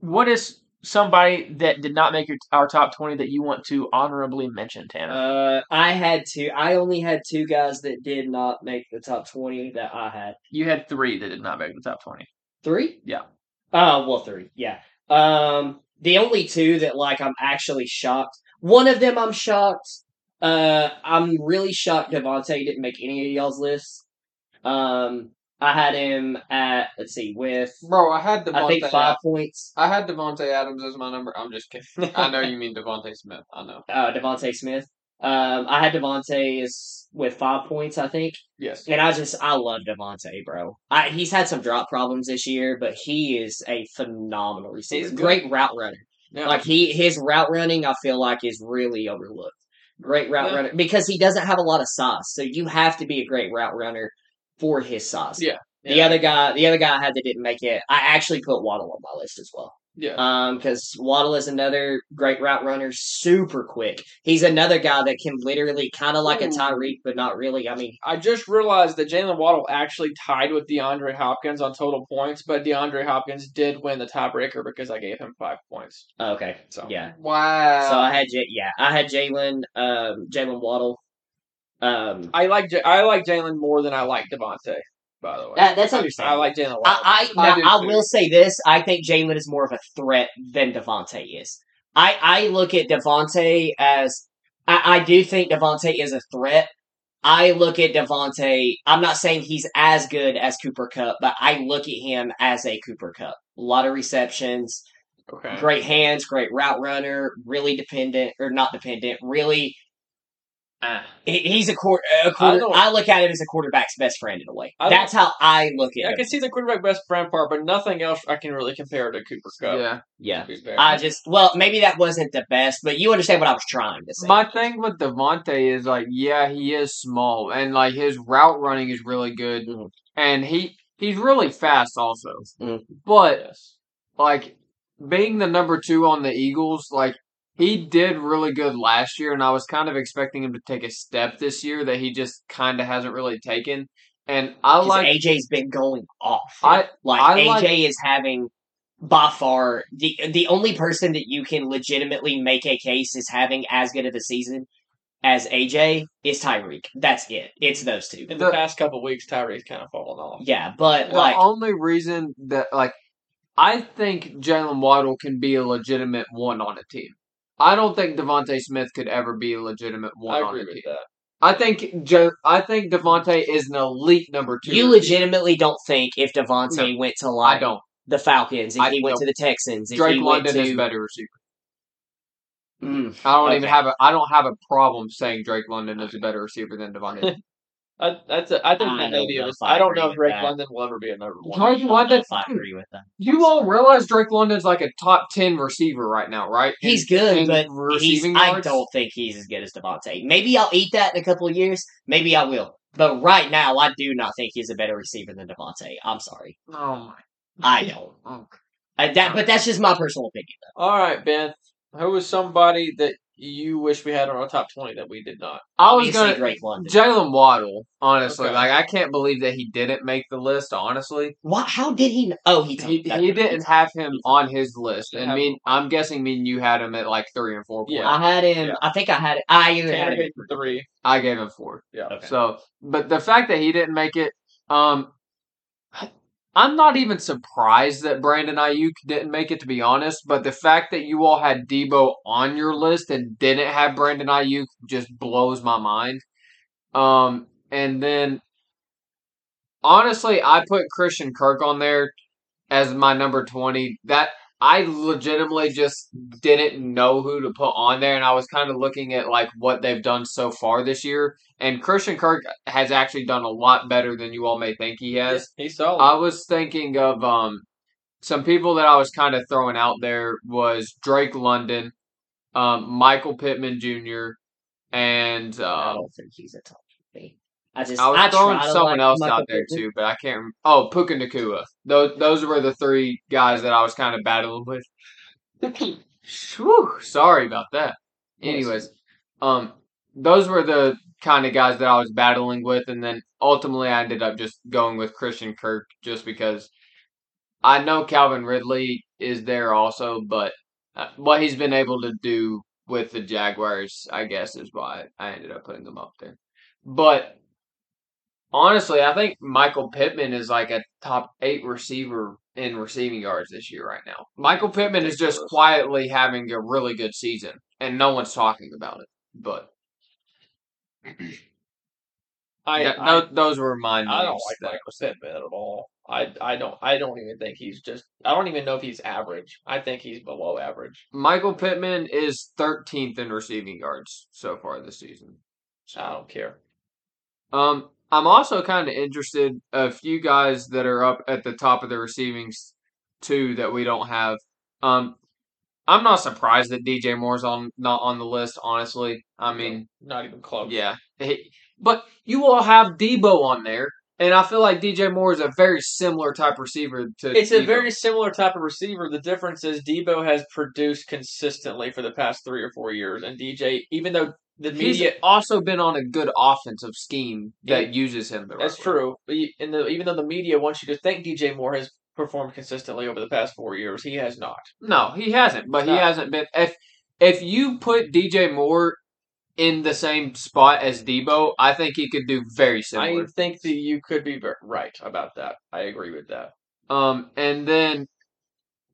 what is somebody that did not make your, our top 20 that you want to honorably mention, Tanner? Uh, I had two. I only had two guys that did not make the top twenty that I had. you had three that did not make the top 20. Three? Yeah. Oh, well, three. Yeah. Um, the only two that like I'm actually shocked. One of them I'm shocked. Uh, I'm really shocked Devontae didn't make any of y'all's lists. Um, I had him at let's see with Bro, I had Devontae. I think five points. I had Davante Adams as my number. I'm just kidding. I know you mean DeVonta Smith. I know. Uh, DeVonta Smith. Um, I had Devontae is with five points, I think. Yes. And I just I love Devontae, bro. I, he's had some drop problems this year, but he is a phenomenal receiver. He's. Great route runner. Yeah. Like he his route running, I feel like is really overlooked. Great route Yeah. runner because he doesn't have a lot of sauce. so you have to be a great route runner for his sauce. Yeah. The Yeah. other guy, the other guy I had that didn't make it. I actually put Waddle on my list as well. Yeah. Um, because Waddle is another great route runner, super quick. He's another guy that can literally kind of like a Tyreek, but not really. I mean, I just realized that Jaylen Waddle actually tied with DeAndre Hopkins on total points, but DeAndre Hopkins did win the tiebreaker because I gave him five points. okay, So yeah. Wow. So I had J- yeah, I had Jaylen, um, Jaylen Waddle. Um, I like J- I like Jaylen more than I like Devontae. By the way, That- that's I- understandable. I like Jaylen. I I, I now, I will say this: I think Jaylen is more of a threat than Devontae is. I I look at Devontae as I, I do think Devontae is a threat. I look at Devontae. I'm not saying he's as good as Cooper Kupp, but I look at him as a Cooper Kupp. A lot of receptions, okay. great hands, great route runner, really dependent or not dependent, really. He- He's a quarter. A quarter don't- I, look at him as a quarterback's best friend in a way. I That's how I look at it. I him. can see the quarterback best friend part, but nothing else I can really compare to Cooper Kupp. Yeah. Yeah. to be fair. I just well, maybe that wasn't the best, but you understand what I was trying to say. My thing with Devontae is like, yeah, he is small, and like his route running is really good, Mhm. and he he's really fast also. Mhm. But Yes. like being the number two on the Eagles, like he did really good last year, and I was kind of expecting him to take a step this year that he just kind of hasn't really taken. And I 'Cause like AJ's been going off. I like I AJ like- is having by far the the only person that you can legitimately make a case is having as good of a season as AJ is Tyreek. That's it. It's those two. in the, past couple weeks Tyreek's kind of fallen off. Yeah, but The like only reason that like I think Jaylen Waddle can be a legitimate one on a team. I don't think DeVonta Smith could ever be a legitimate one I on agree a with team. that. I think Jo- I think Devonte is an elite number two. you receiver. legitimately don't think if Devontae went to I like don't. the Falcons, if I he went don't. to the Texans, if Drake he went London to is better receiver. Mm, I don't even have a I don't have a problem saying Drake London is a better receiver than Devonte. I, that's a, I think I that don't maybe know if I I don't know if Drake that. London will ever be a number one. Drake I don't know London. if I agree with that. You all realize Drake London's like a top ten receiver right now, right? In- He's good, in but he's, I don't think he's as good as Devontae. Maybe I'll eat that in a couple of years. Maybe I will. But right now, I do not think he's a better receiver than Devontae. I'm sorry, Oh my. I don't. Oh. Uh, that, but that's just my personal opinion. All right, Ben. Who was somebody that you wish we had on our top twenty that we did not? I was Obviously, gonna Drake London. Jaylen Waddle. Honestly, Okay. like I can't believe that he didn't make the list. Honestly, What? How did he? kn- Oh, he he, he didn't have him on his list, and have me, I'm guessing mean you had him at like three and four. Yeah. points. I had him. Yeah. I think I had it. I either had Tanner him. gave him three. I gave him four. Yeah. Okay. So, but the fact that he didn't make it, um, I'm not even surprised that Brandon Aiyuk didn't make it, to be honest. But the fact that you all had Deebo on your list and didn't have Brandon Aiyuk just blows my mind. Um, and then, honestly, I put Christian Kirk on there as my number 20. That I legitimately just didn't know who to put on there, and I was kind of looking at like what they've done so far this year. And Christian Kirk has actually done a lot better than you all may think he has. He's solid. I was thinking of um some people that I was kind of throwing out there was Drake London, um, Michael Pittman Jr., and I um, don't think he's a top three. I just I was I throwing someone like else out there too, but I can't. Rem- oh, Puka Nacua. Those those were the three guys that I was kind of battling with. Whew, sorry about that. Anyways, um, those were the kind of guys that I was battling with, and then ultimately I ended up just going with Christian Kirk just because I know Calvin Ridley is there also, but uh, what he's been able to do with the Jaguars, I guess, is why I ended up putting them up there. But honestly, I think Michael Pittman is like a top eight receiver in receiving yards this year right now. Michael Pittman is just quietly having a really good season, and no one's talking about it. But I, that- I, tho- those were my I don't like that- Michael Pittman at all. I, I don't I don't even think he's just I don't even know if he's average. I think he's below average. Michael Pittman is 13th in receiving yards so far this season. So. I don't care. Um, I'm also kind of interested a few guys that are up at the top of the receivings too that we don't have. Um, I'm not surprised that DJ Moore's on not on the list. Honestly, I mean, Not even close. yeah, but you all have Deebo on there, and I feel like DJ Moore is a very similar type of receiver to. It's a very similar type of receiver. The difference is Deebo has produced consistently for the past three or four years, and DJ, even though the He's media, also been on a good offensive scheme that Yeah. uses him the that's way. true. And the, even though the media wants you to think DJ Moore has performed consistently over the past four years, he has not. No, he hasn't. But he hasn't been. If if you put DJ Moore in the same spot as Deebo, I think he could do very similar. I think that you could be ver- right about that. I agree with that. Um, and then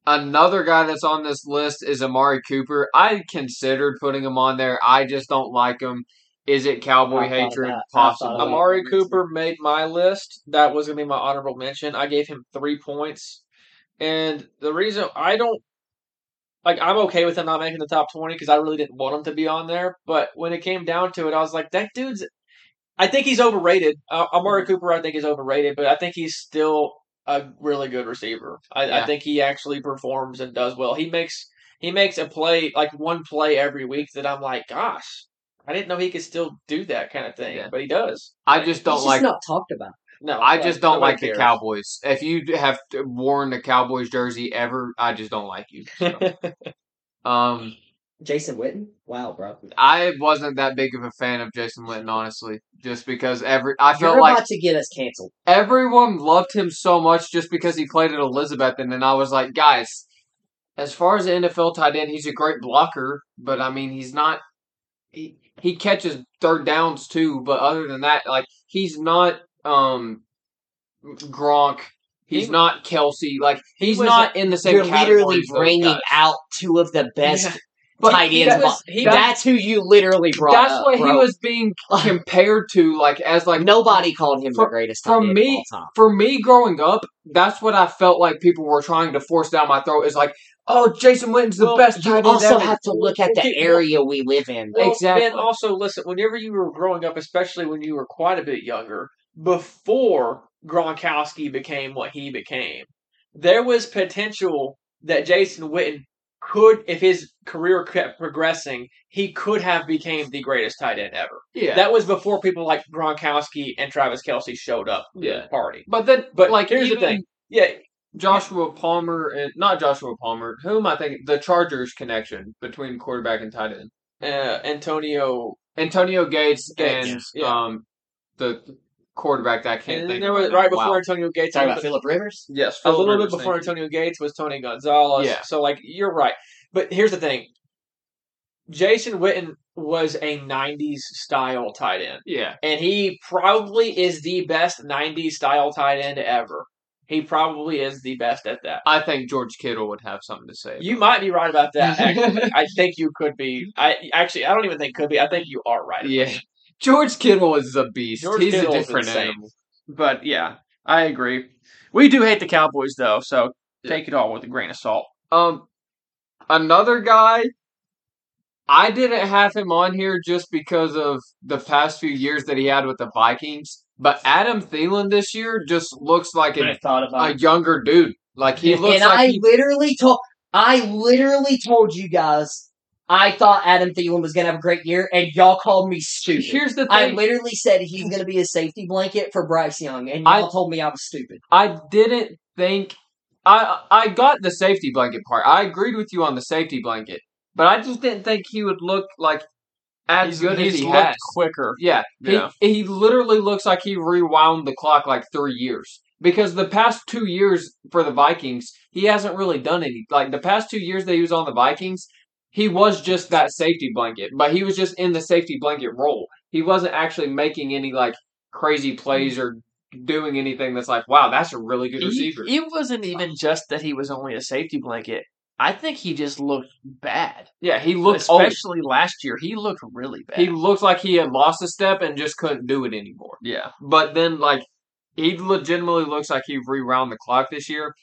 another guy that's on this list is Amari Cooper. I considered putting him on there. I just don't like him. Is it cowboy I hatred? that. I thought of Possibly. that. Amari Cooper made my list. That was going to be my honorable mention. I gave him three points. And the reason I don't like, I'm okay with him not making the top 20 because I really didn't want him to be on there. But when it came down to it, I was like, that dude's. I think he's overrated. Uh, Amari Mm-hmm. Cooper, I think, is overrated, but I think he's still a really good receiver. I, I think he actually performs and does well. He makes he makes a play like one play every week that I'm like, gosh, I didn't know he could still do that kind of thing, Yeah. but he does. I just don't just like. not talked about. No, I just don't like the. Cowboys. If you have worn the Cowboys jersey ever, I just don't like you. So. um, Jason Witten. Wow, bro. I wasn't that big of a fan of Jason Witten, honestly, just because every I You're felt about like to get us canceled. everyone loved him so much just because he played at Elizabeth, and then I was like, guys, as far as the NFL tight end, he's a great blocker, but I mean, he's not. He he catches third downs too, but other than that, like he's not um Gronk. He's He- not Kelce. Like he's not in the same. You're literally category as those bringing out two of the best Yeah. But tight ends. he- that's who you literally brought That's up, what he was being compared to, like as like Nobody called him the greatest for tight end me- of all time. for me growing up, that's what I felt like people were trying to force down my throat. Is like, oh, Jason Witten's the Well, best You tight end also ever. have to look at the area we live in. Well, Exactly. Ben, also listen. Whenever you were growing up, especially when you were quite a bit younger, before Gronkowski became what he became, there was potential that Jason Witten could, if his career kept progressing, he could have became the greatest tight end ever. Yeah. That was before people like Gronkowski and Travis Kelce showed up Yeah. the party. but then, But like, here's the thing. Yeah, Joshua Palmer and not Joshua Palmer. Who am I thinking? The Chargers connection between quarterback and tight end. uh, Antonio. Antonio Gates, Gates, and yeah. um the quarterback that I can't And think. there was now. right before Wow. Antonio Gates. Talking about Philip Rivers. Yes, bit- a little Rivers, bit before thank you. Antonio Gates was Tony Gonzalez. Yeah. So like you're right. But here's the thing. Jason Witten was a 90s style tight end. Yeah, And he probably is the best 90s style tight end ever. He probably is the best at that. I think George Kittle would have something to say. You might be right about that. Actually. I think you could be. I actually, I don't even think could be. I think you are right. yeah, George Kittle is a beast. George He's Kittle a different insane. animal. But yeah, I agree. We do hate the Cowboys though, so take it all with a grain of salt. Um, another guy. I didn't have him on here just because of the past few years that he had with the Vikings. But Adam Thielen this year just looks like I a, thought about a it. younger dude. Like he looks and like I he, literally told I literally told you guys I thought Adam Thielen was gonna have a great year, and y'all called me stupid. Here's the thing. I literally said he's gonna be a safety blanket for Bryce Young, and y'all I- told me I was stupid. I didn't think I I got the safety blanket part. I agreed with you on the safety blanket, but I just didn't think he would look like as He's, good he's as he looked has. quicker. Yeah, Yeah. He he literally looks like he rewound the clock like three years because the past two years for the Vikings he hasn't really done any. Like the past two years that he was on the Vikings, he was just that safety blanket, but he was just in the safety blanket role. He wasn't actually making any like crazy plays or doing anything that's like, wow, that's a really good He, receiver. it wasn't even just that he was only a safety blanket. I think he just looked bad. yeah, he looked old. Especially last year, he looked really bad. He looked like he had lost a step and just couldn't do it anymore. yeah. But then, like, he legitimately looks like he rewound the clock this year.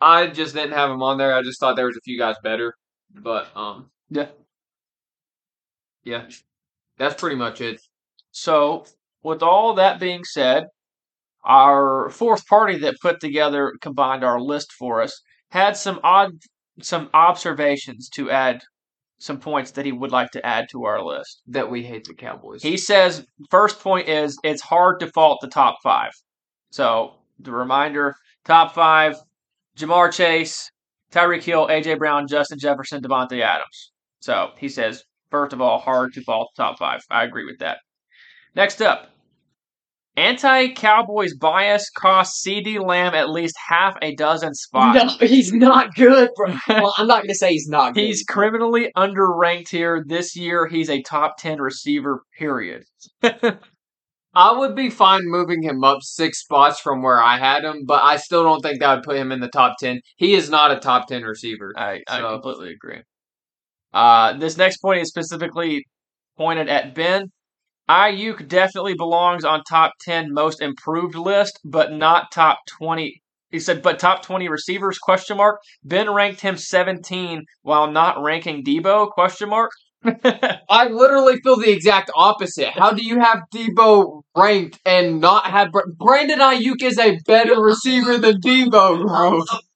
I just didn't have him on there. I just thought there was a few guys better. But um, Yeah. yeah, that's pretty much it. So, with all that being said, our fourth party that put together combined our list for us had some odd some observations to add some points that he would like to add to our list. That we hate the Cowboys. He says first point is it's hard to fault the top 5. So, the reminder, top 5 Ja'Marr Chase, Tyreek Hill, AJ Brown, Justin Jefferson, Davante Adams. So, he says first of all hard to fall the top 5. I agree with that. Next up, anti Cowboys bias cost CeeDee Lamb at least half a dozen spots. No, he's not good, bro. well, I'm not gonna say he's not good. He's criminally underranked here. This year, he's a top 10 receiver, period. I would be fine moving him up six spots from where I had him, but I still don't think that would put him in the top ten. He is not a top ten receiver. I, I completely agree. Uh, this next point is specifically pointed at Ben. Aiyuk definitely belongs on top 10 most improved list, but not top 20. He said, but top 20 receivers, question mark. Ben ranked him 17 while not ranking Deebo, question mark. I literally feel the exact opposite. How do you have Deebo ranked and not have Br- Brandon Aiyuk is a better receiver than Deebo, bro.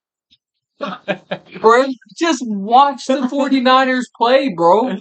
Brand, just watch the 49ers play, bro.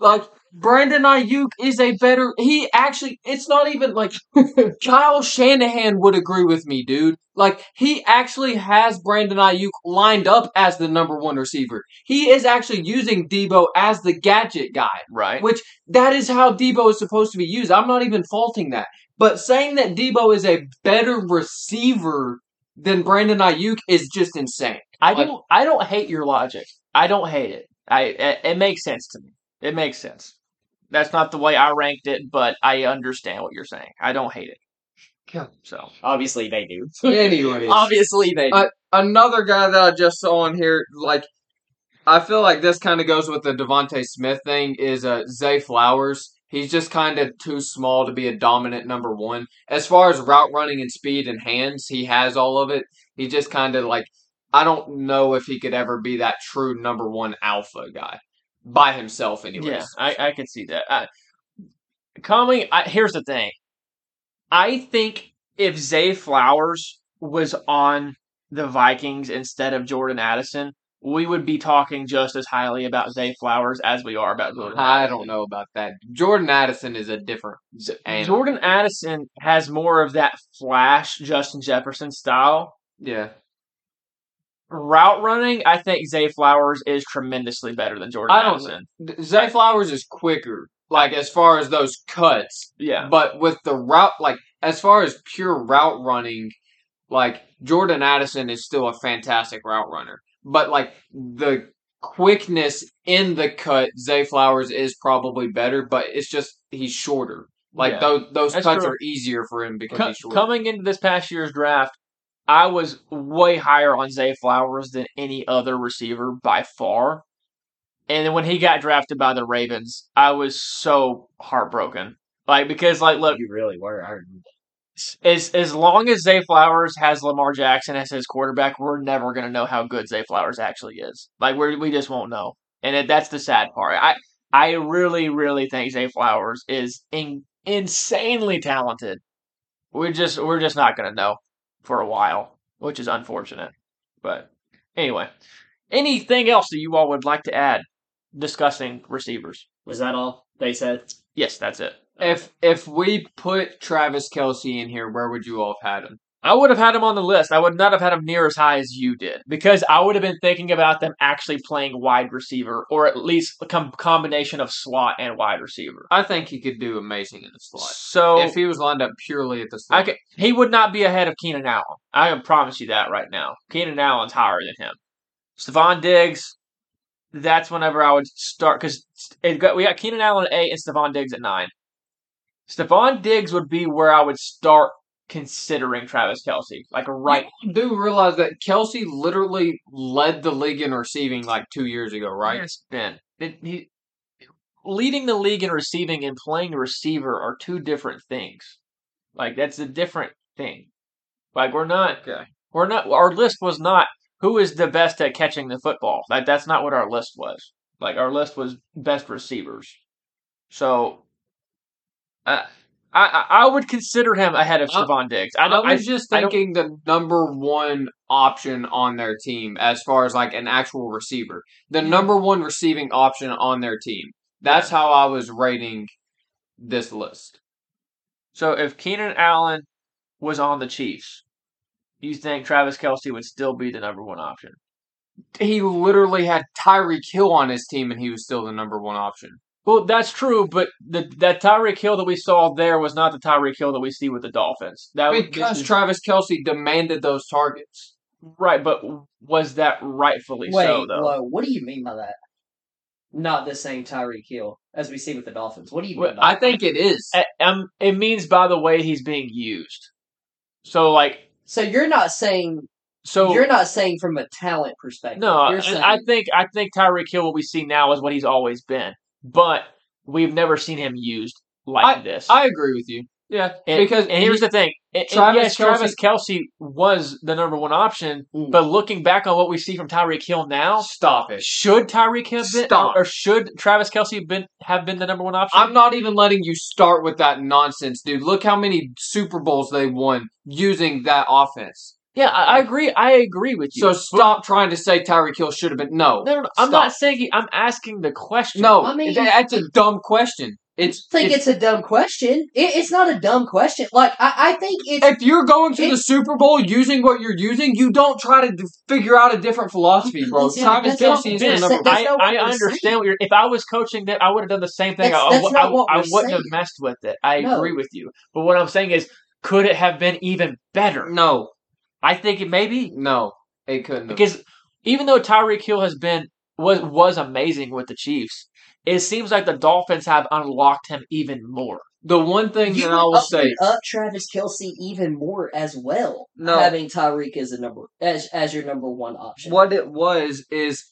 Like Brandon Aiyuk is a better he actually it's not even like Kyle Shanahan would agree with me, dude. Like he actually has Brandon Aiyuk lined up as the number 1 receiver. He is actually using Deebo as the gadget guy right. which that is how Deebo is supposed to be used. I'm not even faulting that. But saying that Deebo is a better receiver than Brandon Aiyuk is just insane. I Like- don't. I don't hate your logic. I don't hate it. I. It, it makes sense to me. It makes sense. That's not the way I ranked it, but I understand what you're saying. I don't hate it. So Obviously, they do. Anyways, Obviously, they do. Uh, another guy that I just saw on here, like I feel like this kind of goes with the DeVonta Smith thing, is uh, Zay Flowers. He's just kind of too small to be a dominant number one. As far as route running and speed and hands, he has all of it. He just kind of like I don't know if he could ever be that true number one alpha guy by himself. Anyways, yeah, I, I can see that. I, coming, I, here's the thing. I think if Zay Flowers was on the Vikings instead of Jordan Addison, we would be talking just as highly about Zay Flowers as we are about Jordan. I Addison. don't know about that. Jordan Addison is a different animal. Jordan Addison has more of that flash Justin Jefferson style. Yeah. Route running, I think Zay Flowers is tremendously better than Jordan I don't- Addison. Zay Flowers is quicker, like as far as those cuts. Yeah. But with the route, like as far as pure route running, like Jordan Addison is still a fantastic route runner. But like the quickness in the cut, Zay Flowers is probably better, but it's just he's shorter. Like Yeah. those those That's cuts true. are easier for him because Co- he's shorter. coming into this past year's draft, I was way higher on Zay Flowers than any other receiver by far. And then when he got drafted by the Ravens, I was so heartbroken. Like because like look, You really were. I as as long as Zay Flowers has Lamar Jackson as his quarterback, we're never gonna know how good Zay Flowers actually is. Like we we just won't know, and it, that's the sad part. I I really really think Zay Flowers is in, insanely talented. We're just we're just not gonna know for a while, which is unfortunate. But anyway, anything else that you all would like to add discussing receivers? Was that all they said? Yes, that's it. If if we put Travis Kelce in here, where would you all have had him? I would have had him on the list. I would not have had him near as high as you did because I would have been thinking about them actually playing wide receiver or at least a com- combination of slot and wide receiver. I think he could do amazing in the slot. So if he was lined up purely at the slot. I could, he would not be ahead of Keenan Allen. I can promise you that right now. Keenan Allen's higher than him. Stefon Diggs, that's whenever I would start because we got Keenan Allen at eight and Stefon Diggs at nine. Stefon Diggs would be where I would start considering Travis Kelce, like right You do realize that Kelce literally led the league in receiving like two years ago, right? Yes, Ben. It, he, leading the league in receiving and playing receiver are two different things. Like that's a different thing. Like we're not. Okay. We're not. Our list was not who is the best at catching the football. Like that's not what our list was. Like our list was best receivers. So, I I, I would consider him ahead of Stefon Diggs. I I, was just I don't- thinking the number one option on their team as far as like an actual receiver. The number one receiving option on their team. That's how I was rating this list. So if Keenan Allen was on the Chiefs, you think Travis Kelce would still be the number one option? He literally had Tyreek Hill on his team and he was still the number one option. Well, that's true, but the that Tyreek Hill that we saw there was not the Tyreek Hill that we see with the Dolphins. That was- Because Travis Kelce demanded those targets. right, but was that rightfully Wait, so though? whoa, what do you mean by that? Not the same Tyreek Hill as we see with the Dolphins. What do you mean Well, by I that? think it is. Uh, Um, it means by the way he's being used. So like, So you're not saying so you're not saying from a talent perspective. No, you're saying I think I think Tyreek Hill what we see now is what he's always been, but we've never seen him used like this. I agree with you. Yeah, and, because and here's the thing, and- Travis yes, Travis Kelce was the number one option, Mm. but looking back on what we see from Tyreek Hill now, stop it. should Tyreek have been, Stop. or, or should Travis Kelce been have been the number one option? I'm not even letting you start with that nonsense, dude. Look how many Super Bowls they won using that offense. Yeah, I, I agree. I agree with you. So stop trying to say Tyreek Hill should have been. No, No, no, no, I'm Stop. not saying he, I'm asking the question. no. I mean- that- that's a dumb question. It's, think it's it's, a dumb question. It, it's not a dumb question. Like I, I think it's if you're going to It- the Super Bowl using what you're using, you don't try to d- figure out a different philosophy, bro. Yeah, Travis that's not- Kelce is Ben, the number that's one. I, not what I we're understand. saying. What you're, if I was coaching that, I would have done the same thing. That's- I, that's I- not what I we're wouldn't have saying. messed with it. I No. agree with you. But what I'm saying is, could it have been even better? No, I think it may be no, it couldn't. have. because even though Tyreek Hill has been was was amazing with the Chiefs, it seems like the Dolphins have unlocked him even more. the one thing you that I will up, say, up Travis Kelce even more as well. No. having Tyreek as a number as as your number one option. what it was is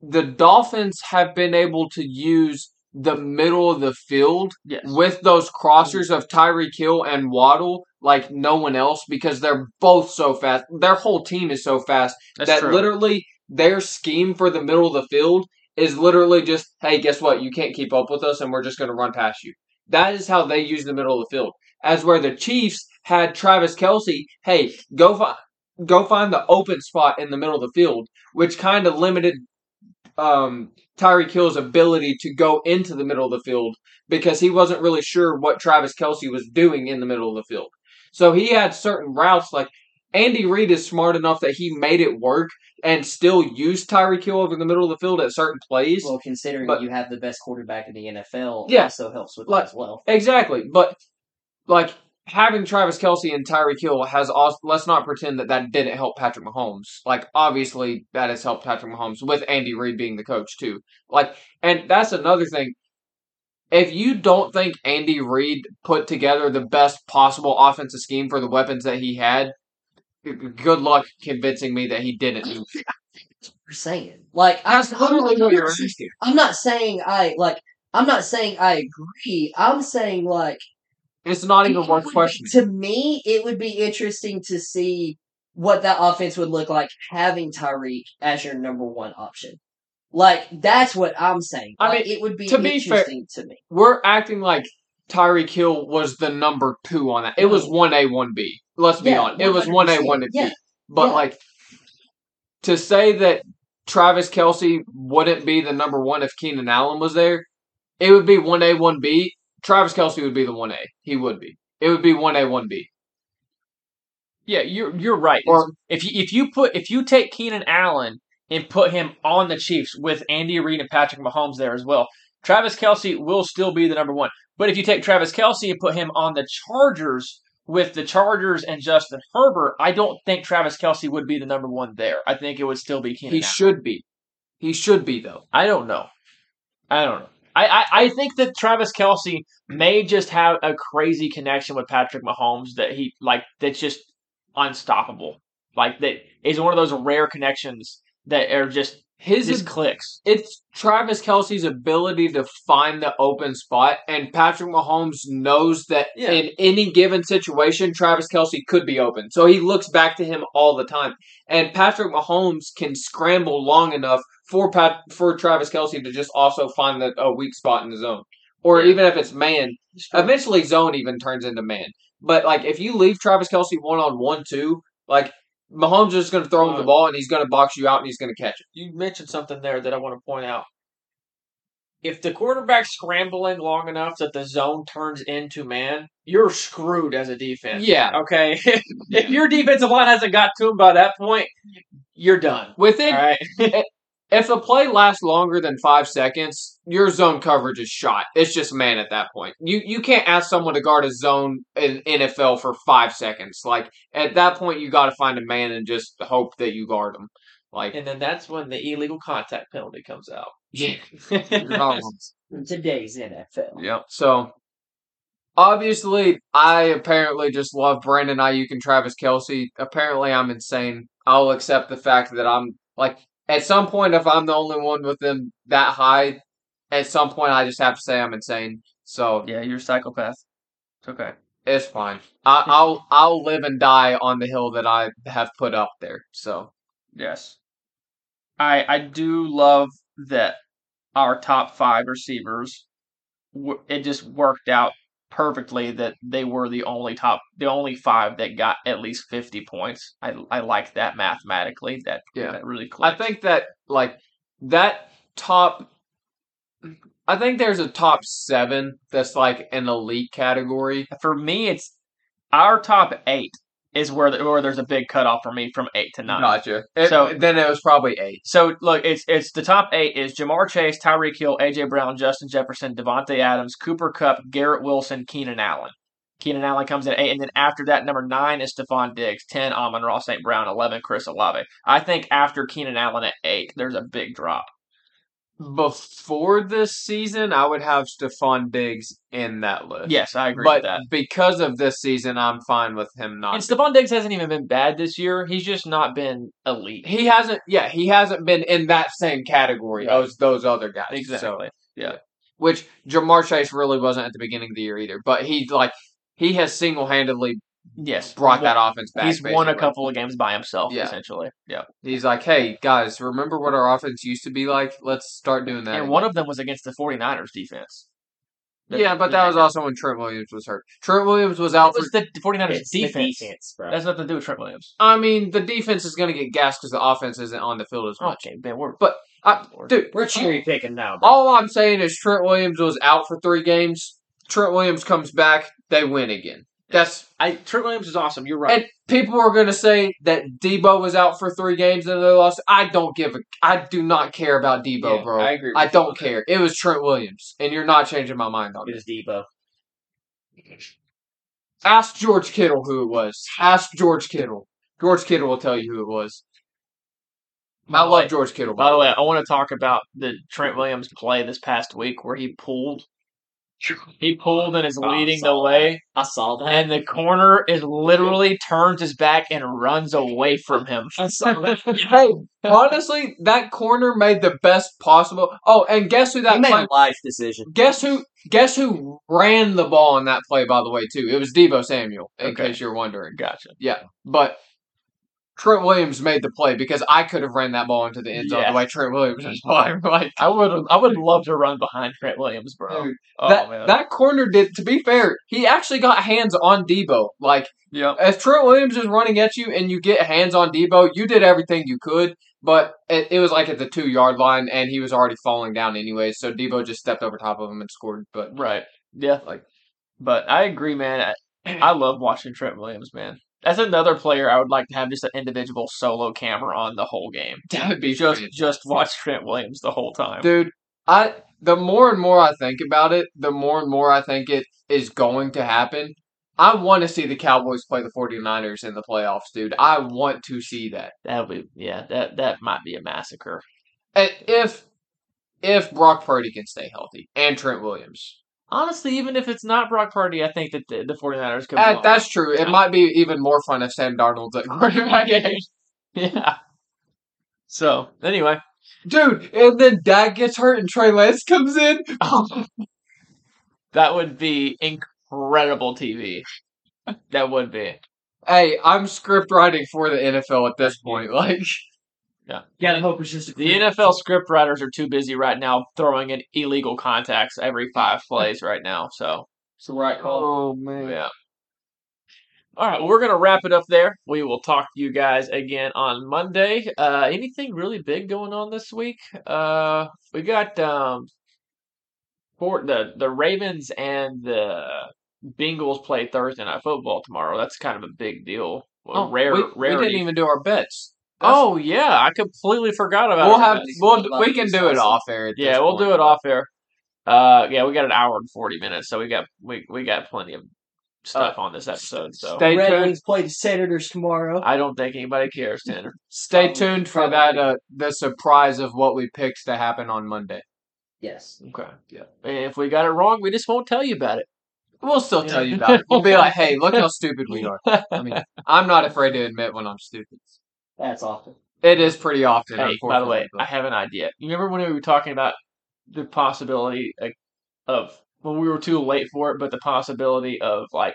the Dolphins have been able to use the middle of the field Yes. with those crossers mm-hmm. of Tyreek Hill and Waddle like no one else because they're both so fast. Their whole team is so fast That's that true. literally their scheme for the middle of the field is literally just, hey, guess what? You can't keep up with us and we're just going to run past you. That is how they use the middle of the field. As where the Chiefs had Travis Kelce, hey, go find. go find the open spot in the middle of the field, which kind of limited um, Tyreek Hill's ability to go into the middle of the field because he wasn't really sure what Travis Kelce was doing in the middle of the field. So he had certain routes like Andy Reid is smart enough that he made it work and still used Tyreek Hill over the middle of the field at certain plays. Well, considering But- you have the best quarterback in the NFL, Yeah. also helps with Like- that as well. Exactly, but like having Travis Kelce and Tyreek Hill has also. Let's not pretend that that didn't help Patrick Mahomes. Like obviously that has helped Patrick Mahomes with Andy Reid being the coach too. Like, and that's another thing. If you don't think Andy Reid put together the best possible offensive scheme for the weapons that he had, good luck convincing me that he didn't. You're saying like I, That's literally I'm, what you're asking. I'm not saying I like. I'm not saying I agree. I'm saying like It's not even worth questioning. To me, it would be interesting to see what that offense would look like having Tyreek as your number one option. Like that's what I'm saying. I Like, mean, it would be to be fair- to me. we're acting like Tyreek Hill was the number two on that. It was one A, one B. Let's be Yeah, honest. It was one A, one B. But yeah. like to say that Travis Kelce wouldn't be the number one if Keenan Allen was there, it would be one A, one B. Travis Kelce would be the one A. He would be. It would be one A, one B. Yeah, you're you're right. Or- if you if you put if you take Keenan Allen and put him on the Chiefs with Andy Reid and Patrick Mahomes there as well, Travis Kelce will still be the number one. But if you take Travis Kelce and put him on the Chargers with the Chargers and Justin Herbert, I don't think Travis Kelce would be the number one there. I think it would still be Keenan. He Allen. should be. He should be though. I don't know. I don't know. I, I, I think that Travis Kelce may just have a crazy connection with Patrick Mahomes that he like that's just unstoppable. Like that is one of those rare connections that are just His just clicks. it's Travis Kelce's ability to find the open spot, and Patrick Mahomes knows that Yeah. in any given situation, Travis Kelce could be open. So he looks back to him all the time. And Patrick Mahomes can scramble long enough for Pat for Travis Kelce to just also find the, a weak spot in the zone. Or Yeah. even if it's man, eventually zone even turns into man. But like if you leave Travis Kelce one on one two, like Mahomes is just gonna throw him the Uh, ball and he's gonna box you out and he's gonna catch it. You mentioned something there that I want to point out. If the quarterback's scrambling long enough that the zone turns into man, you're screwed as a defense. Yeah. Okay. if your defensive line hasn't got to him by that point, you're done. Within All right. If a play lasts longer than five seconds, your zone coverage is shot. It's just man at that point. You you can't ask someone to guard a zone in NFL for five seconds. Like at that point, you got to find a man and just hope that you guard him. Like and then that's when the illegal contact penalty comes out. yeah, today's NFL. Yep. So obviously, I apparently just love Brandon Aiyuk and Travis Kelce. Apparently, I'm insane. I'll accept the fact that I'm like at some point, if I'm the only one with them that high, at some point, I just have to say I'm insane. So yeah, you're a psychopath. It's okay. it's fine. I, I'll I'll live and die on the hill that I have put up there. So Yes. I I do love that our top five receivers. It just worked out perfectly that they were the only top, the only five that got at least fifty points. I I like that mathematically. That Yeah. that really. Cool. I think that like that top. I think there's a top seven that's like an elite category. for me, it's our top eight is where the, where there's a big cutoff for me from eight to nine. Gotcha. It- So- then it was probably eight. So look, it's it's the top eight is Ja'Marr Chase, Tyreek Hill, AJ Brown, Justin Jefferson, Davante Adams, Cooper Kupp, Garrett Wilson, Keenan Allen. Keenan Allen comes in at eight, and then after that, number nine is Stefon Diggs, ten Amon-Ra St. Brown, eleven Chris Olave. I think after Keenan Allen at eight, there's a big drop. Before this season, I would have Stefon Diggs in that list. Yes, I agree but with that. because of this season, I'm fine with him not. And Stefon Diggs hasn't even been bad this year. He's just not been elite. he hasn't. Yeah, he hasn't been in that same category Right. as those other guys. So, Yeah. which Ja'Marr Chase really wasn't at the beginning of the year either. But he like he has single handedly Yes, brought that offense back. He's won a couple of games by himself, Yeah. essentially. Yeah, He's like, hey guys, remember what our offense used to be like? Let's start doing that. and again." one of them was against the 49ers defense. Yeah, but that was also when Trent Williams was hurt. Trent Williams was out That for. was the 49ers It's the defense. defense, bro. That's nothing to do with Trent Williams. I mean, the defense is going to get gassed because the offense isn't on the field as oh, much. Okay, man, we're But, I, dude, We're cherry picking now. Bro. all I'm saying is Trent Williams was out for three games. Trent Williams comes back, they win again. That's I Trent Williams is awesome. You're right. and people are going to say that Deebo was out for three games and they lost. I don't give a. I do not care about Deebo, Yeah, bro. I agree. I don't that. care. It was Trent Williams, and you're not changing my mind on It It was Deebo. Ask George Kittle who it was. Ask George Kittle. George Kittle will tell you who it was. I love George Kittle. By the way, I want to talk about the Trent Williams play this past week where he pulled. He pulled and is Oh, leading the way, I saw that. and the corner is literally turns his back and runs away from him. I saw that. hey, honestly, that corner made the best possible. Oh, and guess who he that made play? a life decision. Guess who? Guess who ran the ball on that play? By the way, too, it was Deebo Samuel. In Okay. case you're wondering. Gotcha. Yeah, but Trent Williams made the play because I could have ran that ball into the end zone Yeah. the way Trent Williams was playing. Like I would I would love to run behind Trent Williams, bro. Dude, oh that man. that corner did. To be fair, he actually got hands on Deebo. Like as Trent Williams is running at you and you get hands on Deebo, you did everything you could. But it, it was like at the two yard line, and he was already falling down anyway. So Deebo just stepped over top of him and scored. But Right. Yeah. Like- but I agree, man. I, I love watching Trent Williams, man. That's another player I would like to have just an individual solo camera on the whole game. that would be Just fantastic. just watch Trent Williams the whole time. dude. I the more and more I think about it, the more and more I think it is going to happen. I want to see the Cowboys play the 49ers in the playoffs, dude. I want to see that. That would be yeah, that that might be a massacre. And if if Brock Purdy can stay healthy and Trent Williams. Honestly, even if it's not Brock Purdy, I think that the, the 49ers could Uh, win. that's true. It might be even more fun if Sam Darnold's at quarterback. Yeah. So anyway, Dude, and then Dak gets hurt and Trey Lance comes in. that would be incredible TV. That would be. Hey, I'm script writing for the NFL at this point. Like, Gotta hope it's just a The NFL script writers are too busy right now throwing in illegal contacts every five plays right now. So It's the right call. oh man. yeah. All right, well, we're gonna wrap it up there. We will talk to you guys again on Monday. Uh, anything really big going on this week? Uh, we got um, for the the Ravens and the Bengals play Thursday night football tomorrow. That's kind of a big deal. Well, Oh, rare, we, we didn't even do our bets. That's- Oh yeah, I completely forgot about. we'll our have bets. we'll we can do it off air. Yeah, we'll point. do it off air. Uh, yeah, we got an hour and forty minutes, so we got we we got plenty of stuff on this episode. So Stay Red tuned. Wings play the Senators tomorrow. I don't think anybody cares, Tanner. Stay Probably- tuned for probably. that. Uh, the surprise of what we picked to happen on Monday. yes. Okay. Yeah. And if we got it wrong, we just won't tell you about it. We'll still tell you about it. We'll be like, "Hey, look how stupid we are." I mean, I'm not afraid to admit when I'm stupid. That's often. It is pretty often. Hey, by the way, but- I have an idea. You remember when we were talking about the possibility like, of when we were too late for it, but the possibility of like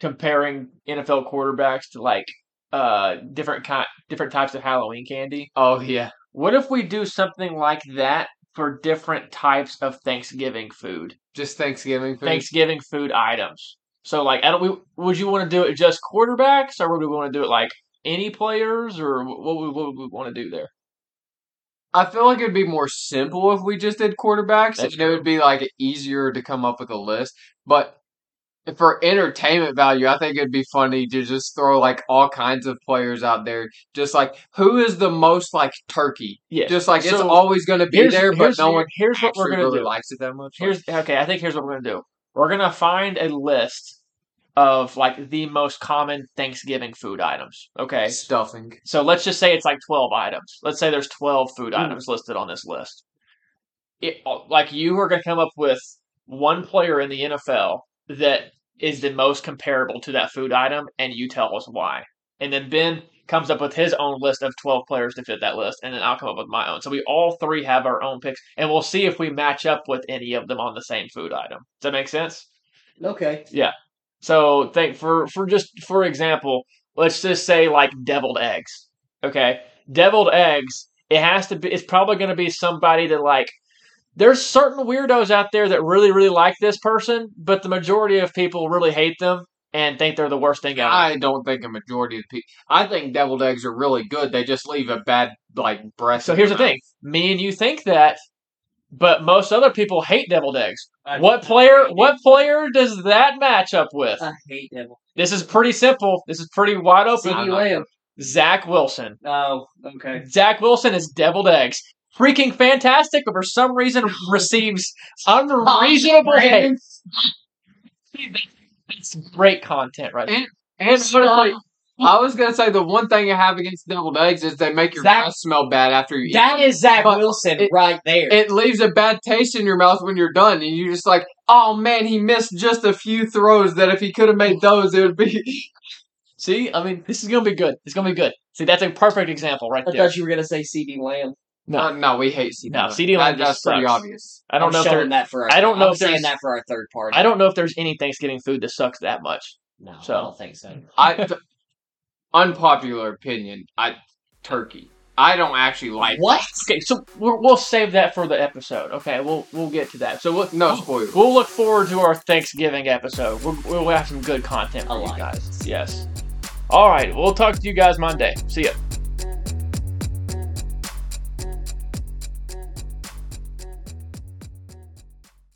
comparing NFL quarterbacks to like uh different kind different types of Halloween candy. oh yeah, What if we do something like that for different types of Thanksgiving food? just Thanksgiving food. Thanksgiving food items. So like, I don't. We, would you want to do it just quarterbacks, or would we want to do it like any players, or what would, what would we want to do there? I feel like it'd be more simple if we just did quarterbacks, That's and it would be like easier to come up with a list. But for entertainment value, I think it'd be funny to just throw like all kinds of players out there. Just like who is the most like turkey? Yeah. Just like it's always going to be there, but no one here's what we're gonna really do. likes it that much. Here's okay. I think here's what we're gonna do. We're gonna find a list of like the most common Thanksgiving food items. Okay. Stuffing. So let's just say it's like 12 items. Let's say there's 12 food Mm. items listed on this list. It, like you are going to come up with one player in the NFL that is the most comparable to that food item, and you tell us why. And then Ben comes up with his own list of 12 players to fit that list, and then I'll come up with my own. So we all three have our own picks, and we'll see if we match up with any of them on the same food item. Does that make sense? Okay. So think for for just for example, let's just say like deviled eggs. Okay, deviled eggs. It has to be. It's probably going to be somebody that like there's certain weirdos out there that really, really like this person, but the majority of people really hate them and think they're the worst thing ever. I don't think a majority of people. I think deviled eggs are really good. They just leave a bad like breath. so here's the thing: me and you think that, but most other people hate deviled eggs. I- What player? What player does that match up with? I hate Devil. This is pretty simple. This is pretty wide open. CeeDee Lamb. Zach Wilson. Oh, okay. Zach Wilson is deviled eggs. Freaking fantastic, but for some reason receives unreasonable hate. It's great content, right? And- And honestly, I was gonna say the one thing I have against deviled eggs is they make your Zach- breath smell bad after you eat. That is Zach But Wilson it- right there. it leaves a bad taste in your mouth when you're done, and you're just like, "Oh man, he missed just a few throws that if he could have made those, it would be." See, I mean, this is gonna be good. It's gonna be good. See, that's a perfect example right I there. I thought you were gonna say CeeDee Lamb. No. Uh, no, we hate CeeDee. No, Lamb. CeeDee Lamb That- just That's pretty obvious. I don't I'm know if showing there. that for. Our, I don't know I'm if saying that for our third party. I don't know if there's any Thanksgiving food that sucks that much. No, So- I don't think so. I th- unpopular opinion. I turkey. I don't actually like. What? Okay, so we'll, we'll save that for the episode. Okay, we'll we'll get to that. So we'll, No spoilers. We'll look forward to our Thanksgiving episode. We'll, we'll have some good content for I you like guys. Yes. All right. We'll talk to you guys Monday. See ya.